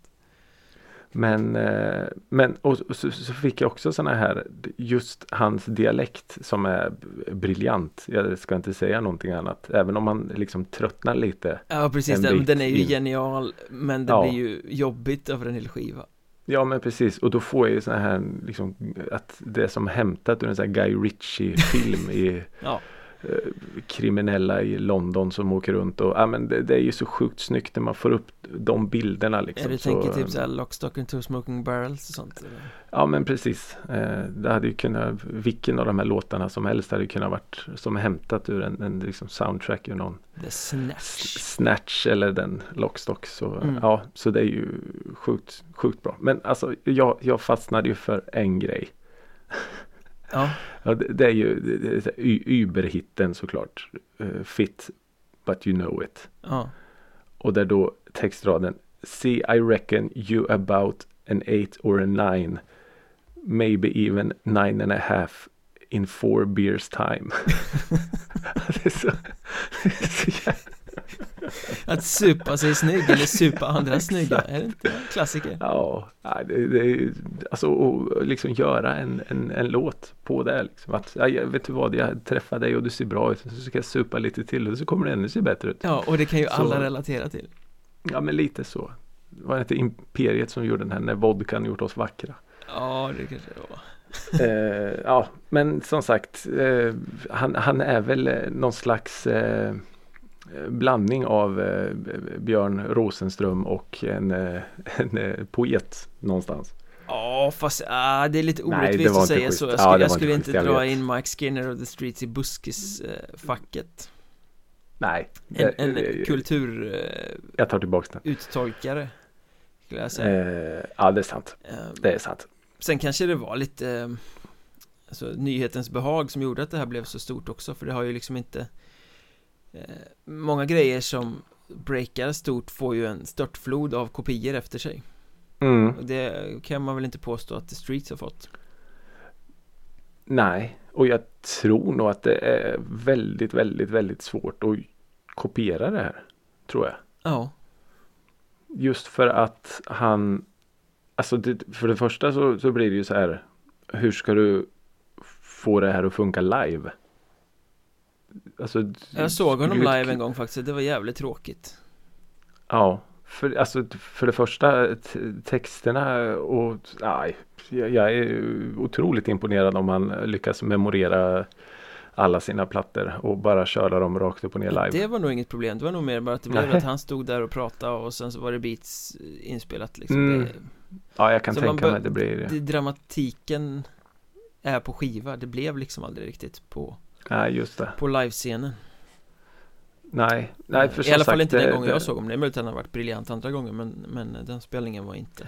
[SPEAKER 3] Men, eh, men och, och så, så fick jag också sådana här just hans dialekt som är briljant. Jag ska inte säga någonting annat. Även om man liksom tröttnar lite.
[SPEAKER 2] Ja precis,
[SPEAKER 3] En
[SPEAKER 2] den, den är ju
[SPEAKER 3] in.
[SPEAKER 2] genial men det
[SPEAKER 3] Ja.
[SPEAKER 2] blir ju jobbigt över en hel skiva.
[SPEAKER 3] Ja men precis och då får jag ju sådana här liksom att det är som hämtat ur en sån här Guy Ritchie film i
[SPEAKER 2] Ja,
[SPEAKER 3] kriminella i London som åker runt och ja men det, det är ju så sjukt snyggt när man får upp de bilderna liksom.
[SPEAKER 2] är du
[SPEAKER 3] så,
[SPEAKER 2] tänker typ såhär Lock, Stock and Two Smoking Barrels och sånt? Eller?
[SPEAKER 3] Ja men precis. Eh, det hade ju kunnat, vilken av de här låtarna som helst hade kunnat varit som hämtat ur en, en liksom soundtrack ur någon
[SPEAKER 2] The Snatch.
[SPEAKER 3] Snatch eller den Lockstock. Så,
[SPEAKER 2] Mm.
[SPEAKER 3] ja, så det är ju sjukt, sjukt bra. Men alltså jag, jag fastnade ju för en grej.
[SPEAKER 2] Ja,
[SPEAKER 3] Ja, det, det är ju det, det, Uber-hitten såklart. Eh, fit but you know it.
[SPEAKER 2] ja.
[SPEAKER 3] Och där då textraden See I reckon you about an eight or a nine. Maybe even nine and a half in four beers time. det är så, det är så jävla,
[SPEAKER 2] Att supa sig snygg eller supa andra snygga, är det inte en klassiker?
[SPEAKER 3] Ja, det, det alltså att liksom göra en, en, en låt på det. Liksom. Att, ja, jag- vet du vad, jag träffar dig och du ser bra ut. Så ska jag supa lite till och så kommer det ännu se bättre ut.
[SPEAKER 2] Ja, och det kan ju
[SPEAKER 3] Så-
[SPEAKER 2] alla relatera till.
[SPEAKER 3] Ja, men lite så. Det var inte Imperiet som gjorde den här när vodkan gjort oss vackra.
[SPEAKER 2] Ja, det kanske det var.
[SPEAKER 3] Eh, ja, men som sagt, eh, han, han är väl någon slags eh, blandning av eh, Björn Rosenström och en, eh, en eh, poet någonstans.
[SPEAKER 2] Ja, fast ah, det är lite orättvist att säga
[SPEAKER 3] schysst.
[SPEAKER 2] så. Jag
[SPEAKER 3] Ja,
[SPEAKER 2] skulle,
[SPEAKER 3] det
[SPEAKER 2] jag skulle
[SPEAKER 3] inte schysst,
[SPEAKER 2] dra in Mike Skinner och The Streets i buskis-facket.
[SPEAKER 3] Nej,
[SPEAKER 2] En,
[SPEAKER 3] det-
[SPEAKER 2] en kulturuttolkare,
[SPEAKER 3] jag tar tillbaka den.
[SPEAKER 2] skulle jag säga.
[SPEAKER 3] Eh, ja, det är sant.
[SPEAKER 2] Ehm,
[SPEAKER 3] Det är sant.
[SPEAKER 2] Sen kanske det var lite eh, Alltså nyhetens behag som gjorde att det här blev så stort också för det har ju liksom inte eh, Många grejer som breakar stort får ju en störtflod av kopior efter sig
[SPEAKER 3] Mm.
[SPEAKER 2] och det kan man väl inte påstå att The Streets har fått
[SPEAKER 3] Nej, och jag tror nog att det är väldigt, väldigt, väldigt svårt att kopiera det här. Tror jag.
[SPEAKER 2] Ja,
[SPEAKER 3] Just för att han Alltså det, för det första så, så blir det ju så här Hur ska du få det här att funka live? Alltså
[SPEAKER 2] jag såg honom live en gång faktiskt, det var jävligt tråkigt.
[SPEAKER 3] Ja för, alltså, för det första texterna och nej, jag är otroligt imponerad om man lyckas memorera alla sina plattor och bara köra dem rakt upp och ner live.
[SPEAKER 2] Det var nog inget problem, det var nog mer bara att det blev att han stod där och pratade och sen så var det beats inspelat liksom.
[SPEAKER 3] Mm.
[SPEAKER 2] det,
[SPEAKER 3] Ja, jag kan
[SPEAKER 2] Så
[SPEAKER 3] tänka mig det blir
[SPEAKER 2] det, Dramatiken är på skiva, det blev liksom aldrig riktigt på,
[SPEAKER 3] Nej, just det.
[SPEAKER 2] på livescenen
[SPEAKER 3] Nej, nej för
[SPEAKER 2] I
[SPEAKER 3] som
[SPEAKER 2] alla fall
[SPEAKER 3] sagt,
[SPEAKER 2] inte den
[SPEAKER 3] det-
[SPEAKER 2] gången
[SPEAKER 3] det-
[SPEAKER 2] jag såg honom, det är möjligt att han har varit briljant andra gånger men, men den spelningen var inte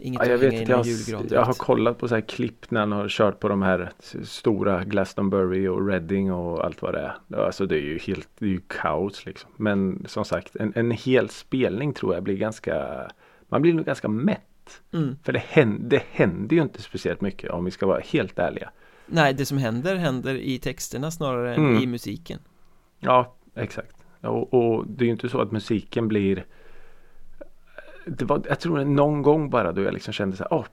[SPEAKER 2] Inget
[SPEAKER 3] Ja, jag
[SPEAKER 2] att
[SPEAKER 3] vet
[SPEAKER 2] hänga
[SPEAKER 3] att
[SPEAKER 2] in
[SPEAKER 3] jag,
[SPEAKER 2] julgran
[SPEAKER 3] jag har kollat på så här klipp när han har kört på de här stora Glastonbury och Reading och allt vad det är. Alltså det är ju helt, det är ju kaos liksom. Men som sagt en, en hel spelning tror jag blir ganska, man blir nog ganska mätt.
[SPEAKER 2] mm.
[SPEAKER 3] För det händer, det händer ju inte speciellt mycket om vi ska vara helt ärliga.
[SPEAKER 2] Nej, det som händer händer i texterna snarare än
[SPEAKER 3] Mm.
[SPEAKER 2] i musiken
[SPEAKER 3] Ja, exakt. Och, och det är ju inte så att musiken blir det var, jag tror det någon gång bara då jag liksom kände så här, "Åh,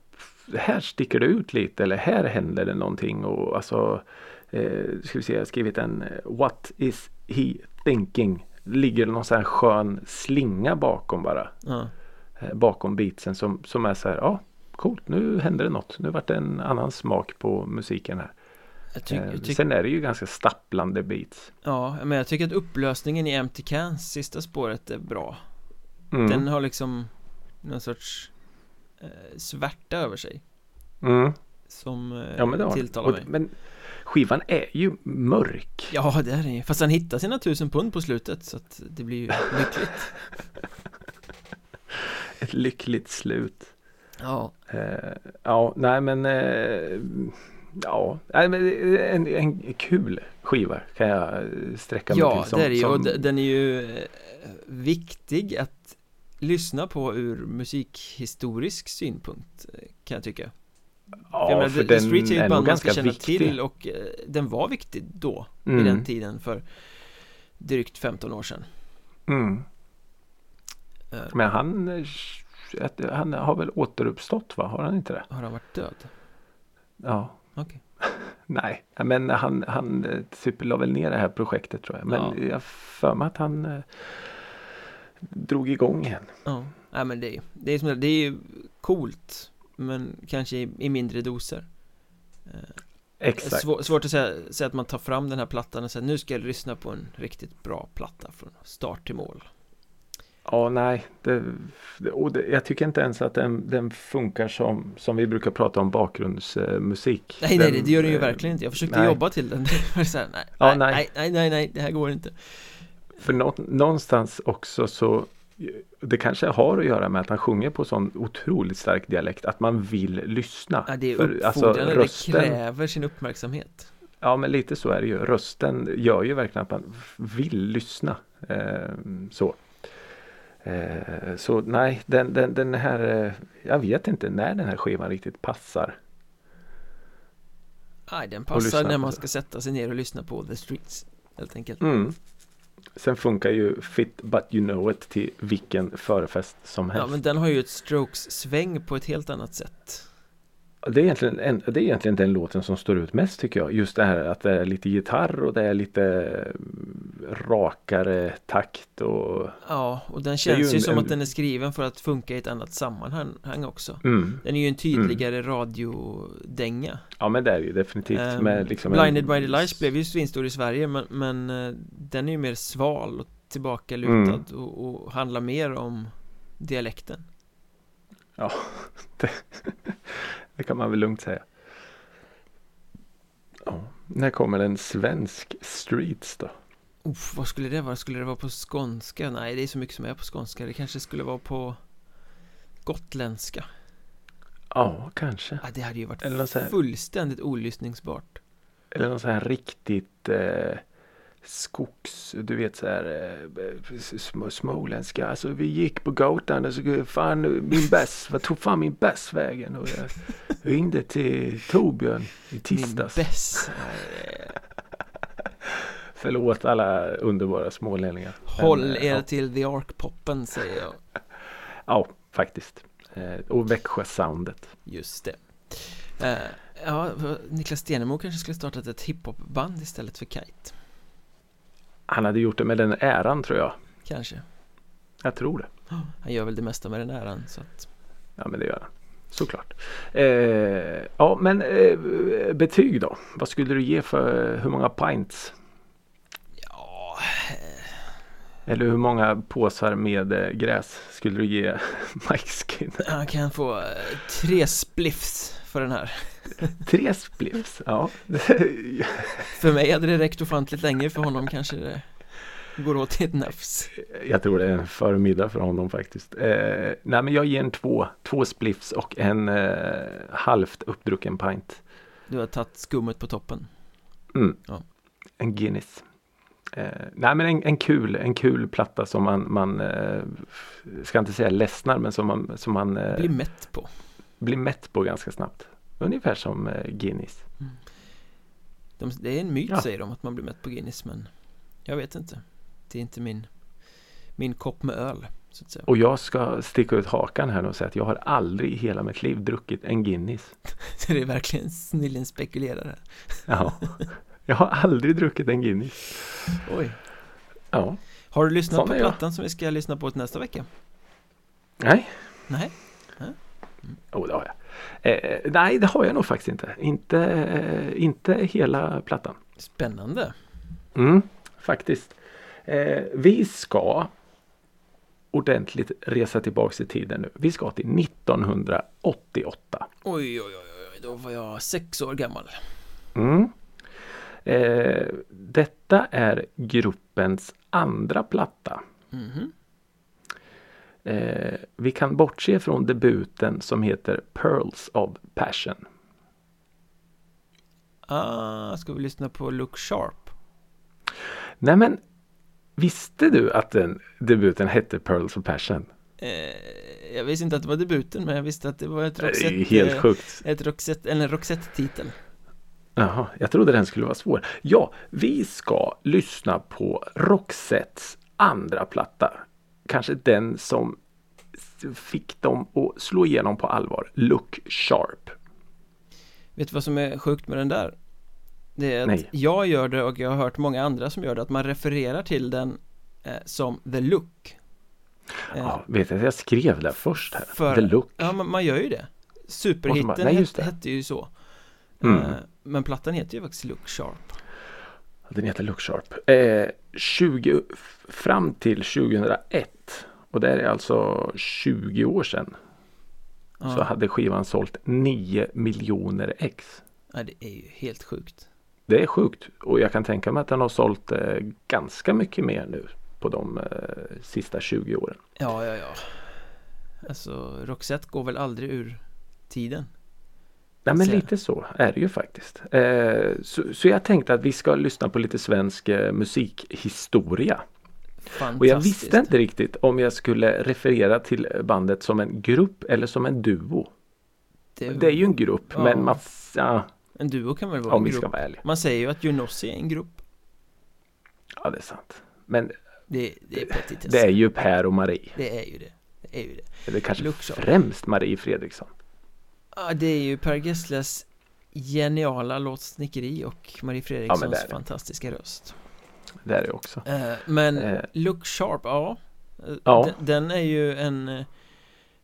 [SPEAKER 3] här sticker det ut lite eller här händer det någonting och alltså eh, ska vi se, jag har skrivit en eh, What is he thinking? Ligger det någon sån här skön slinga bakom bara
[SPEAKER 2] ja.
[SPEAKER 3] eh, bakom beatsen som, som är så här, ja coolt nu händer det något. Nu vart det en annan smak på musiken här. Eh, Sen är det ju ganska stapplande beats.
[SPEAKER 2] Ja, men jag tycker att upplösningen i Empty Cans, sista spåret, är bra
[SPEAKER 3] Mm.
[SPEAKER 2] Den har liksom någon sorts eh, svärta över sig
[SPEAKER 3] Mm.
[SPEAKER 2] Som eh,
[SPEAKER 3] Ja men det
[SPEAKER 2] tilltalar
[SPEAKER 3] Och-
[SPEAKER 2] mig
[SPEAKER 3] Men skivan är ju mörk.
[SPEAKER 2] Ja, det är den ju Fast han hittar sina tusen pund på slutet så att det blir ju lyckligt
[SPEAKER 3] Ett lyckligt slut.
[SPEAKER 2] Ja,
[SPEAKER 3] Eh, ja, nej men eh, Ja, men en, en kul skiva kan jag eh, sträcka mig
[SPEAKER 2] ja
[SPEAKER 3] till. Som,
[SPEAKER 2] det är det ju och de- den är ju eh, viktig att lyssna på ur musikhistorisk synpunkt eh, kan jag tycka
[SPEAKER 3] ja,
[SPEAKER 2] jag menar,
[SPEAKER 3] för
[SPEAKER 2] The,
[SPEAKER 3] den
[SPEAKER 2] är ju
[SPEAKER 3] är
[SPEAKER 2] ett
[SPEAKER 3] nog
[SPEAKER 2] band man ska
[SPEAKER 3] ganska
[SPEAKER 2] känna
[SPEAKER 3] viktig.
[SPEAKER 2] till och eh, den var viktig då,
[SPEAKER 3] Mm.
[SPEAKER 2] vid den tiden för drygt 15 år sedan
[SPEAKER 3] Mm.
[SPEAKER 2] Eh,
[SPEAKER 3] Men han, eh, att- han har väl återuppstått va? Har han inte det?
[SPEAKER 2] Har han varit död?
[SPEAKER 3] Ja.
[SPEAKER 2] Okej.
[SPEAKER 3] Nej, men han, han eh, typ la väl ner det här projektet tror jag. Men
[SPEAKER 2] Ja.
[SPEAKER 3] jag för mig att han eh, drog igång igen.
[SPEAKER 2] Ja, nej men det är, det är som det, är coolt Men kanske i, i mindre doser
[SPEAKER 3] Exakt.
[SPEAKER 2] Svår, Svårt att säga, säga att man tar fram den här plattan och säger nu ska jag lyssna på en riktigt bra platta från start till mål
[SPEAKER 3] Ja, nej. Det, och det, jag tycker inte ens att den, den funkar som, som vi brukar prata om bakgrundsmusik.
[SPEAKER 2] Nej nej
[SPEAKER 3] den,
[SPEAKER 2] det gör den ju
[SPEAKER 3] eh,
[SPEAKER 2] verkligen inte, jag försökte
[SPEAKER 3] nej.
[SPEAKER 2] jobba till den så här, nej,
[SPEAKER 3] Ja,
[SPEAKER 2] nej,
[SPEAKER 3] nej.
[SPEAKER 2] nej, nej, nej, det här går inte
[SPEAKER 3] För nå, någonstans också så det kanske har att göra med att han sjunger på sån otroligt stark dialekt att man vill lyssna.
[SPEAKER 2] ja, Det är
[SPEAKER 3] alltså,
[SPEAKER 2] uppfordrande,
[SPEAKER 3] rösten-
[SPEAKER 2] det kräver sin uppmärksamhet
[SPEAKER 3] Ja men lite så är det ju. Rösten gör ju verkligen att man vill lyssna. Eh, så. Eh, så nej, den, den, den här, eh, jag vet inte när den här skivan riktigt passar.
[SPEAKER 2] Nej, den passar när man ska sätta sig ner och lyssna på The Streets Helt enkelt
[SPEAKER 3] Mm. Sen funkar ju Fit But You Know It till vilken förfest som
[SPEAKER 2] Ja
[SPEAKER 3] helst.
[SPEAKER 2] men den har ju ett Strokes-sväng på ett helt annat sätt
[SPEAKER 3] det, är egentligen, en, det är egentligen den låten som står ut mest tycker jag. Just det här att det är lite gitarr och det är lite mm, rakare takt och
[SPEAKER 2] Ja, och den känns
[SPEAKER 3] ju en-
[SPEAKER 2] som
[SPEAKER 3] en-
[SPEAKER 2] att den är skriven för att funka i ett annat sammanhang också
[SPEAKER 3] mm.
[SPEAKER 2] Den är ju en tydligare radiodänga
[SPEAKER 3] Ja men det är ju definitivt.
[SPEAKER 2] Ehm,
[SPEAKER 3] med liksom
[SPEAKER 2] Blinded by the Lights blev ju svinstor i Sverige men, men eh, den är ju mer sval och tillbakalutad
[SPEAKER 3] Mm.
[SPEAKER 2] och, och handlar mer om dialekten
[SPEAKER 3] Det kan man väl lugnt säga. Ja. När kommer en svensk Streets då?
[SPEAKER 2] Uff, vad skulle det vara? Skulle det vara på skånska? Nej, det är så mycket som är på skånska Det kanske skulle vara på gotländska
[SPEAKER 3] Ja, kanske.
[SPEAKER 2] ja, Det hade ju varit
[SPEAKER 3] Eller
[SPEAKER 2] fullständigt olyssningsbart
[SPEAKER 3] Eller någon sån här riktigt eh, skogs, du vet så här eh, sm- småländska. Alltså vi gick på gatan och så fan min bäst, vad tog fan min bäst vägen? Och jag ringde till Torbjörn i
[SPEAKER 2] Min
[SPEAKER 3] tisdags.
[SPEAKER 2] bäst
[SPEAKER 3] Förlåt alla underbara smålänningar. Men,
[SPEAKER 2] Håll
[SPEAKER 3] eh,
[SPEAKER 2] er
[SPEAKER 3] ja.
[SPEAKER 2] till The Ark-poppen säger jag
[SPEAKER 3] Ja, faktiskt. Eh, och Växjö-soundet.
[SPEAKER 2] Just det Eh, Ja, Niklas Stenemo kanske skulle startat ett hiphopband istället för Kite
[SPEAKER 3] Han hade gjort det med den äran tror jag.
[SPEAKER 2] Kanske
[SPEAKER 3] Jag tror det.
[SPEAKER 2] Han gör väl det mesta med den äran så att
[SPEAKER 3] Ja men det gör han. Såklart. Eh, ja men eh, betyg då? Vad skulle du ge för hur många pints?
[SPEAKER 2] Ja,
[SPEAKER 3] Eller hur många påsar med eh, gräs skulle du ge Mike Skinner?
[SPEAKER 2] han kan få eh, tre spliffs för den här
[SPEAKER 3] Tre spliffs? Ja.
[SPEAKER 2] För mig hade det räckt ofantligt länge för honom kanske det går åt till ett nafs
[SPEAKER 3] Jag tror det är en förmiddag för honom faktiskt. Eh, nej men jag ger en två. Två spliffs och en eh, halvt uppdrucken pint.
[SPEAKER 2] Du har tagit skummet på toppen
[SPEAKER 3] Mm.
[SPEAKER 2] Ja.
[SPEAKER 3] En Guinness. Eh, nej men en, en kul, en kul platta som man, man eh, ska inte säga ledsnar men som man, som man eh,
[SPEAKER 2] Blir mätt på
[SPEAKER 3] blir mätt på ganska snabbt. Ungefär som eh, Guinness.
[SPEAKER 2] de, Det är en myt
[SPEAKER 3] Ja.
[SPEAKER 2] säger de att man blir mätt på Guinness men Jag vet inte Det är inte min Min kopp med öl
[SPEAKER 3] Och jag ska sticka ut hakan här och säga att jag har aldrig i hela mitt liv druckit en Guinness.
[SPEAKER 2] Så det är verkligen snillen spekulerar
[SPEAKER 3] Ja. Jag har aldrig druckit en Guinness.
[SPEAKER 2] Oj
[SPEAKER 3] Ja.
[SPEAKER 2] Har du lyssnat
[SPEAKER 3] Sån
[SPEAKER 2] på
[SPEAKER 3] är jag.
[SPEAKER 2] plattan som vi ska lyssna på till nästa vecka?
[SPEAKER 3] Nej,
[SPEAKER 2] Nej
[SPEAKER 3] oh, det har jag. Eh, nej, det har jag nog faktiskt inte. Inte, eh, inte hela plattan.
[SPEAKER 2] Spännande
[SPEAKER 3] Mm, faktiskt. Eh, vi ska ordentligt resa tillbaks i tiden nu. Vi ska till 1988.
[SPEAKER 2] Oj oj oj oj Då var jag sex år gammal
[SPEAKER 3] Mm. Eh, detta är gruppens andra platta.
[SPEAKER 2] Mhm
[SPEAKER 3] Eh, vi kan bortse från debuten som heter Pearls of Passion.
[SPEAKER 2] Ah, ska vi lyssna på Look Sharp?
[SPEAKER 3] Nej men Visste du att den debuten hette Pearls of Passion?
[SPEAKER 2] Eh, jag visste inte att det var debuten men jag visste att det var ett Roxette
[SPEAKER 3] helt
[SPEAKER 2] eh,
[SPEAKER 3] sjukt.
[SPEAKER 2] Ett Roxette, en Roxette-titel
[SPEAKER 3] Jaha, jag trodde den skulle vara svår. Ja, vi ska lyssna på Roxettes andra platta. Kanske den som fick dem att slå igenom på allvar. Look Sharp.
[SPEAKER 2] Vet du vad som är sjukt med den där? Det är att
[SPEAKER 3] Nej.
[SPEAKER 2] jag gör det och jag har hört många andra som gör det Att man refererar till den eh, som The Look eh,
[SPEAKER 3] Ja, vet du, jag skrev det först här.
[SPEAKER 2] För-
[SPEAKER 3] The Look.
[SPEAKER 2] Ja, man, man gör ju det Superhitten
[SPEAKER 3] så bara, nej, just
[SPEAKER 2] het,
[SPEAKER 3] det.
[SPEAKER 2] hette ju så
[SPEAKER 3] Mm.
[SPEAKER 2] eh, Men plattan heter ju faktiskt Look Sharp
[SPEAKER 3] Den heter Look Sharp. Eh, 20, fram till 2001. Och det är alltså 20 år sedan.
[SPEAKER 2] ja.
[SPEAKER 3] Så hade skivan sålt 9 miljoner ex.
[SPEAKER 2] ja, det är ju helt sjukt
[SPEAKER 3] Det är sjukt. Och jag kan tänka mig att den har sålt eh, ganska mycket mer nu. På de eh, sista 20 åren.
[SPEAKER 2] Ja, ja, ja Alltså, Roxette går väl aldrig ur tiden
[SPEAKER 3] Nej men lite så är det ju faktiskt. Eh, så, så jag tänkte att vi ska lyssna på lite svensk eh, musikhistoria. Och jag visste inte riktigt om jag skulle referera till bandet som en grupp eller som en duo. Det är ju en grupp
[SPEAKER 2] Ja.
[SPEAKER 3] men man, ja,
[SPEAKER 2] En duo kan väl vara
[SPEAKER 3] om
[SPEAKER 2] en
[SPEAKER 3] vi
[SPEAKER 2] grupp
[SPEAKER 3] ska vara ärliga.
[SPEAKER 2] Man säger ju att Junossi är en grupp
[SPEAKER 3] Ja det är sant. Men
[SPEAKER 2] Det, det är
[SPEAKER 3] det är ju Per och Marie.
[SPEAKER 2] Det är ju det Det är ju det
[SPEAKER 3] Eller kanske
[SPEAKER 2] Sharp.
[SPEAKER 3] främst Marie Fredriksson.
[SPEAKER 2] Ja, det är ju Per Gessles geniala låtsnickeri och Marie Fredrikssons
[SPEAKER 3] det det.
[SPEAKER 2] fantastiska röst
[SPEAKER 3] Det är det också.
[SPEAKER 2] eh, Men
[SPEAKER 3] Eh.
[SPEAKER 2] Look Sharp, ja, Eh,
[SPEAKER 3] Ja.
[SPEAKER 2] Den, den är ju en eh,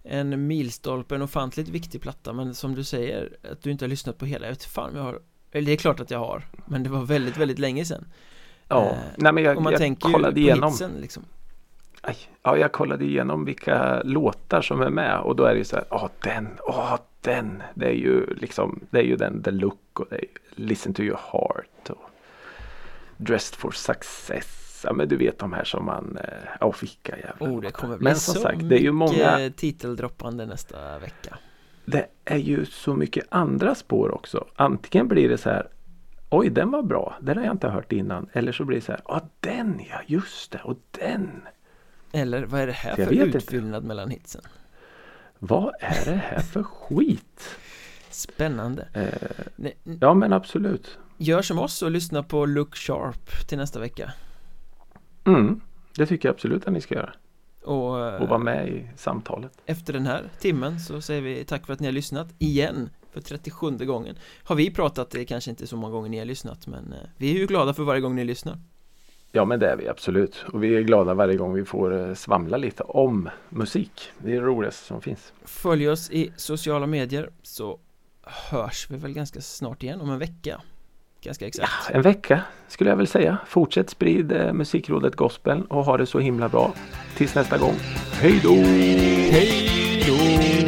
[SPEAKER 2] En milstolpe, en ofantligt viktig platta Men som du säger, att du inte har lyssnat på hela Jag vet fan jag har Eller det är klart att jag har Men det var väldigt, väldigt länge sedan
[SPEAKER 3] Ja,
[SPEAKER 2] Eh,
[SPEAKER 3] nej men jag,
[SPEAKER 2] man
[SPEAKER 3] jag
[SPEAKER 2] tänker ju
[SPEAKER 3] kollade
[SPEAKER 2] på
[SPEAKER 3] igenom.
[SPEAKER 2] hitsen liksom
[SPEAKER 3] Aj, ja, jag kollade igenom vilka låtar som är med och då är det ju så här, ja den, åh den. Det är ju liksom, det är ju den The Look och det är Listen to your heart och Dressed for success. Ja men du vet de här som man, eh, ja vilka jävla
[SPEAKER 2] Oh, det kommer bli
[SPEAKER 3] Men
[SPEAKER 2] så
[SPEAKER 3] som sagt, det är ju många,
[SPEAKER 2] titeldroppande nästa vecka
[SPEAKER 3] det är ju så mycket andra spår också. Antingen blir det så här, oj den var bra, den har jag inte hört innan. Eller så blir det så här, ja den ja, just det, och den.
[SPEAKER 2] Eller vad är det här för
[SPEAKER 3] vet inte.
[SPEAKER 2] utfyllnad mellan hitsen?
[SPEAKER 3] Vad är det här för skit?
[SPEAKER 2] Spännande
[SPEAKER 3] Eh, ja men absolut.
[SPEAKER 2] Gör som oss och lyssna på Look Sharp till nästa vecka
[SPEAKER 3] Mm, det tycker jag absolut att ni ska göra.
[SPEAKER 2] Och,
[SPEAKER 3] Och vara med i samtalet.
[SPEAKER 2] efter den här timmen så säger vi tack för att ni har lyssnat igen för 37 gången Har vi pratat, det är kanske inte så många gånger ni har lyssnat men eh, vi är ju glada för varje gång ni lyssnar
[SPEAKER 3] Ja men det är vi absolut. Och vi är glada varje gång vi får eh, svamla lite om musik. Det är det roligaste som finns.
[SPEAKER 2] Följ oss i sociala medier så hörs vi väl ganska snart igen om en vecka. Ganska exakt.
[SPEAKER 3] Ja, en vecka skulle jag väl säga. Fortsätt sprid eh, Musikrådet Gospel och ha det så himla bra. Tills nästa gång. Hej då!
[SPEAKER 2] Hej då!